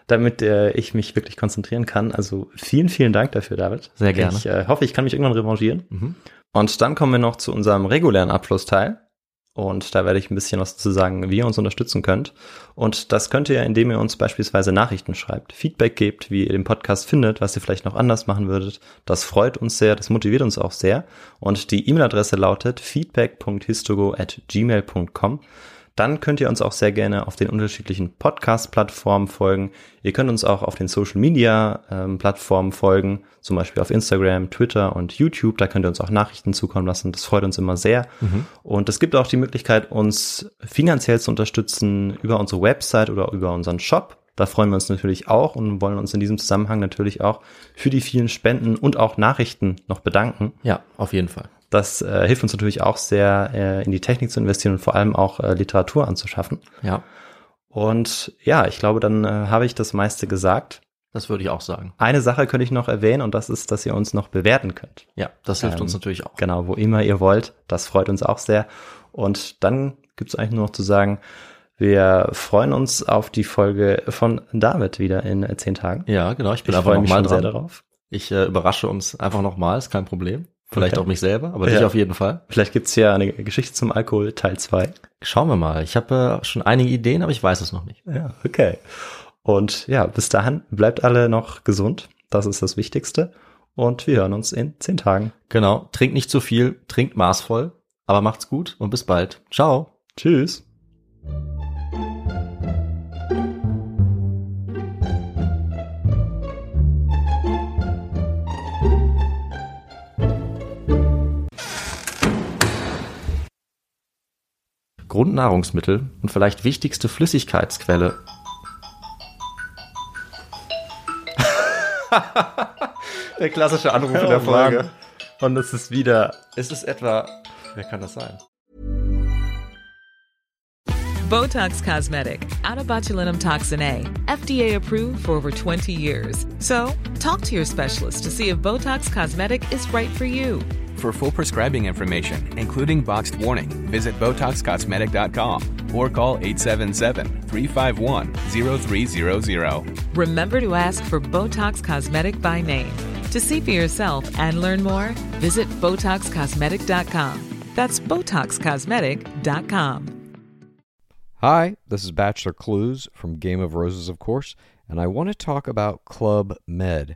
damit äh, ich mich wirklich konzentrieren kann. Also vielen, vielen Dank dafür, David. Sehr gerne. Ich äh, hoffe, ich kann mich irgendwann revanchieren. Mhm. Und dann kommen wir noch zu unserem regulären Abschlussteil. Und da werde ich ein bisschen was zu sagen, wie ihr uns unterstützen könnt. Und das könnt ihr, indem ihr uns beispielsweise Nachrichten schreibt, Feedback gebt, wie ihr den Podcast findet, was ihr vielleicht noch anders machen würdet. Das freut uns sehr, das motiviert uns auch sehr. Und die E-Mail-Adresse lautet feedback.histogo at gmail.com. Dann könnt ihr uns auch sehr gerne auf den unterschiedlichen Podcast-Plattformen folgen. Ihr könnt uns auch auf den Social-Media-Plattformen folgen, zum Beispiel auf Instagram, Twitter und YouTube. Da könnt ihr uns auch Nachrichten zukommen lassen. Das freut uns immer sehr. Und es gibt auch die Möglichkeit, uns finanziell zu unterstützen über unsere Website oder über unseren Shop. Da freuen wir uns natürlich auch und wollen uns in diesem Zusammenhang natürlich auch für die vielen Spenden und auch Nachrichten noch bedanken. Ja, auf jeden Fall. Das äh, hilft uns natürlich auch sehr, äh, in die Technik zu investieren und vor allem auch äh, Literatur anzuschaffen. Ja, Und ja, ich glaube, dann äh, habe ich das meiste gesagt. das würde ich auch sagen. Eine Sache könnte ich noch erwähnen und das ist, dass ihr uns noch bewerten könnt. Ja, das hilft Ähm, uns natürlich auch. Genau, wo immer ihr wollt. Das freut uns auch sehr. Und dann gibt es eigentlich nur noch zu sagen, wir freuen uns auf die Folge von David wieder in äh, zehn Tagen. Ja, genau. Ich bin Ich einfach freue mich schon sehr dran. darauf. Ich äh, überrasche uns einfach nochmal, ist kein Problem. Vielleicht Okay. auch mich selber, aber Ja. dich auf jeden Fall. Vielleicht gibt's hier eine Geschichte zum Alkohol, Teil 2. Schauen wir mal. Ich habe äh, schon einige Ideen, aber ich weiß es noch nicht. Ja, okay. Und ja, bis dahin bleibt alle noch gesund. Das ist das Wichtigste. Und wir hören uns in zehn Tagen. Genau. Trinkt nicht zu viel, trinkt maßvoll, aber macht's gut und bis bald. Ciao. Tschüss. Grundnahrungsmittel und vielleicht wichtigste Flüssigkeitsquelle. der klassische Anruf in der Oh Folge. Und es ist wieder Ist es etwa, wer kann das sein? Botox Cosmetic, out of botulinum toxin A, FDA approved for over 20 years. So, talk to your specialist to see if Botox Cosmetic is right for you. For full prescribing information, including boxed warning, visit BotoxCosmetic.com or call 877-351-0300. Remember to ask for Botox Cosmetic by name. To see for yourself and learn more, visit BotoxCosmetic.com. That's BotoxCosmetic.com. Hi, this is Bachelor Clues from Game of Roses, of course, and I want to talk about Club Med.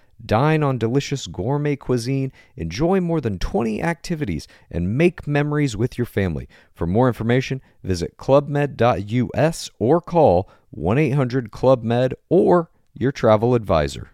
Dine on delicious gourmet cuisine, enjoy more than 20 activities, and make memories with your family. For more information, visit clubmed.us or call 1 800 Club Med or your travel advisor.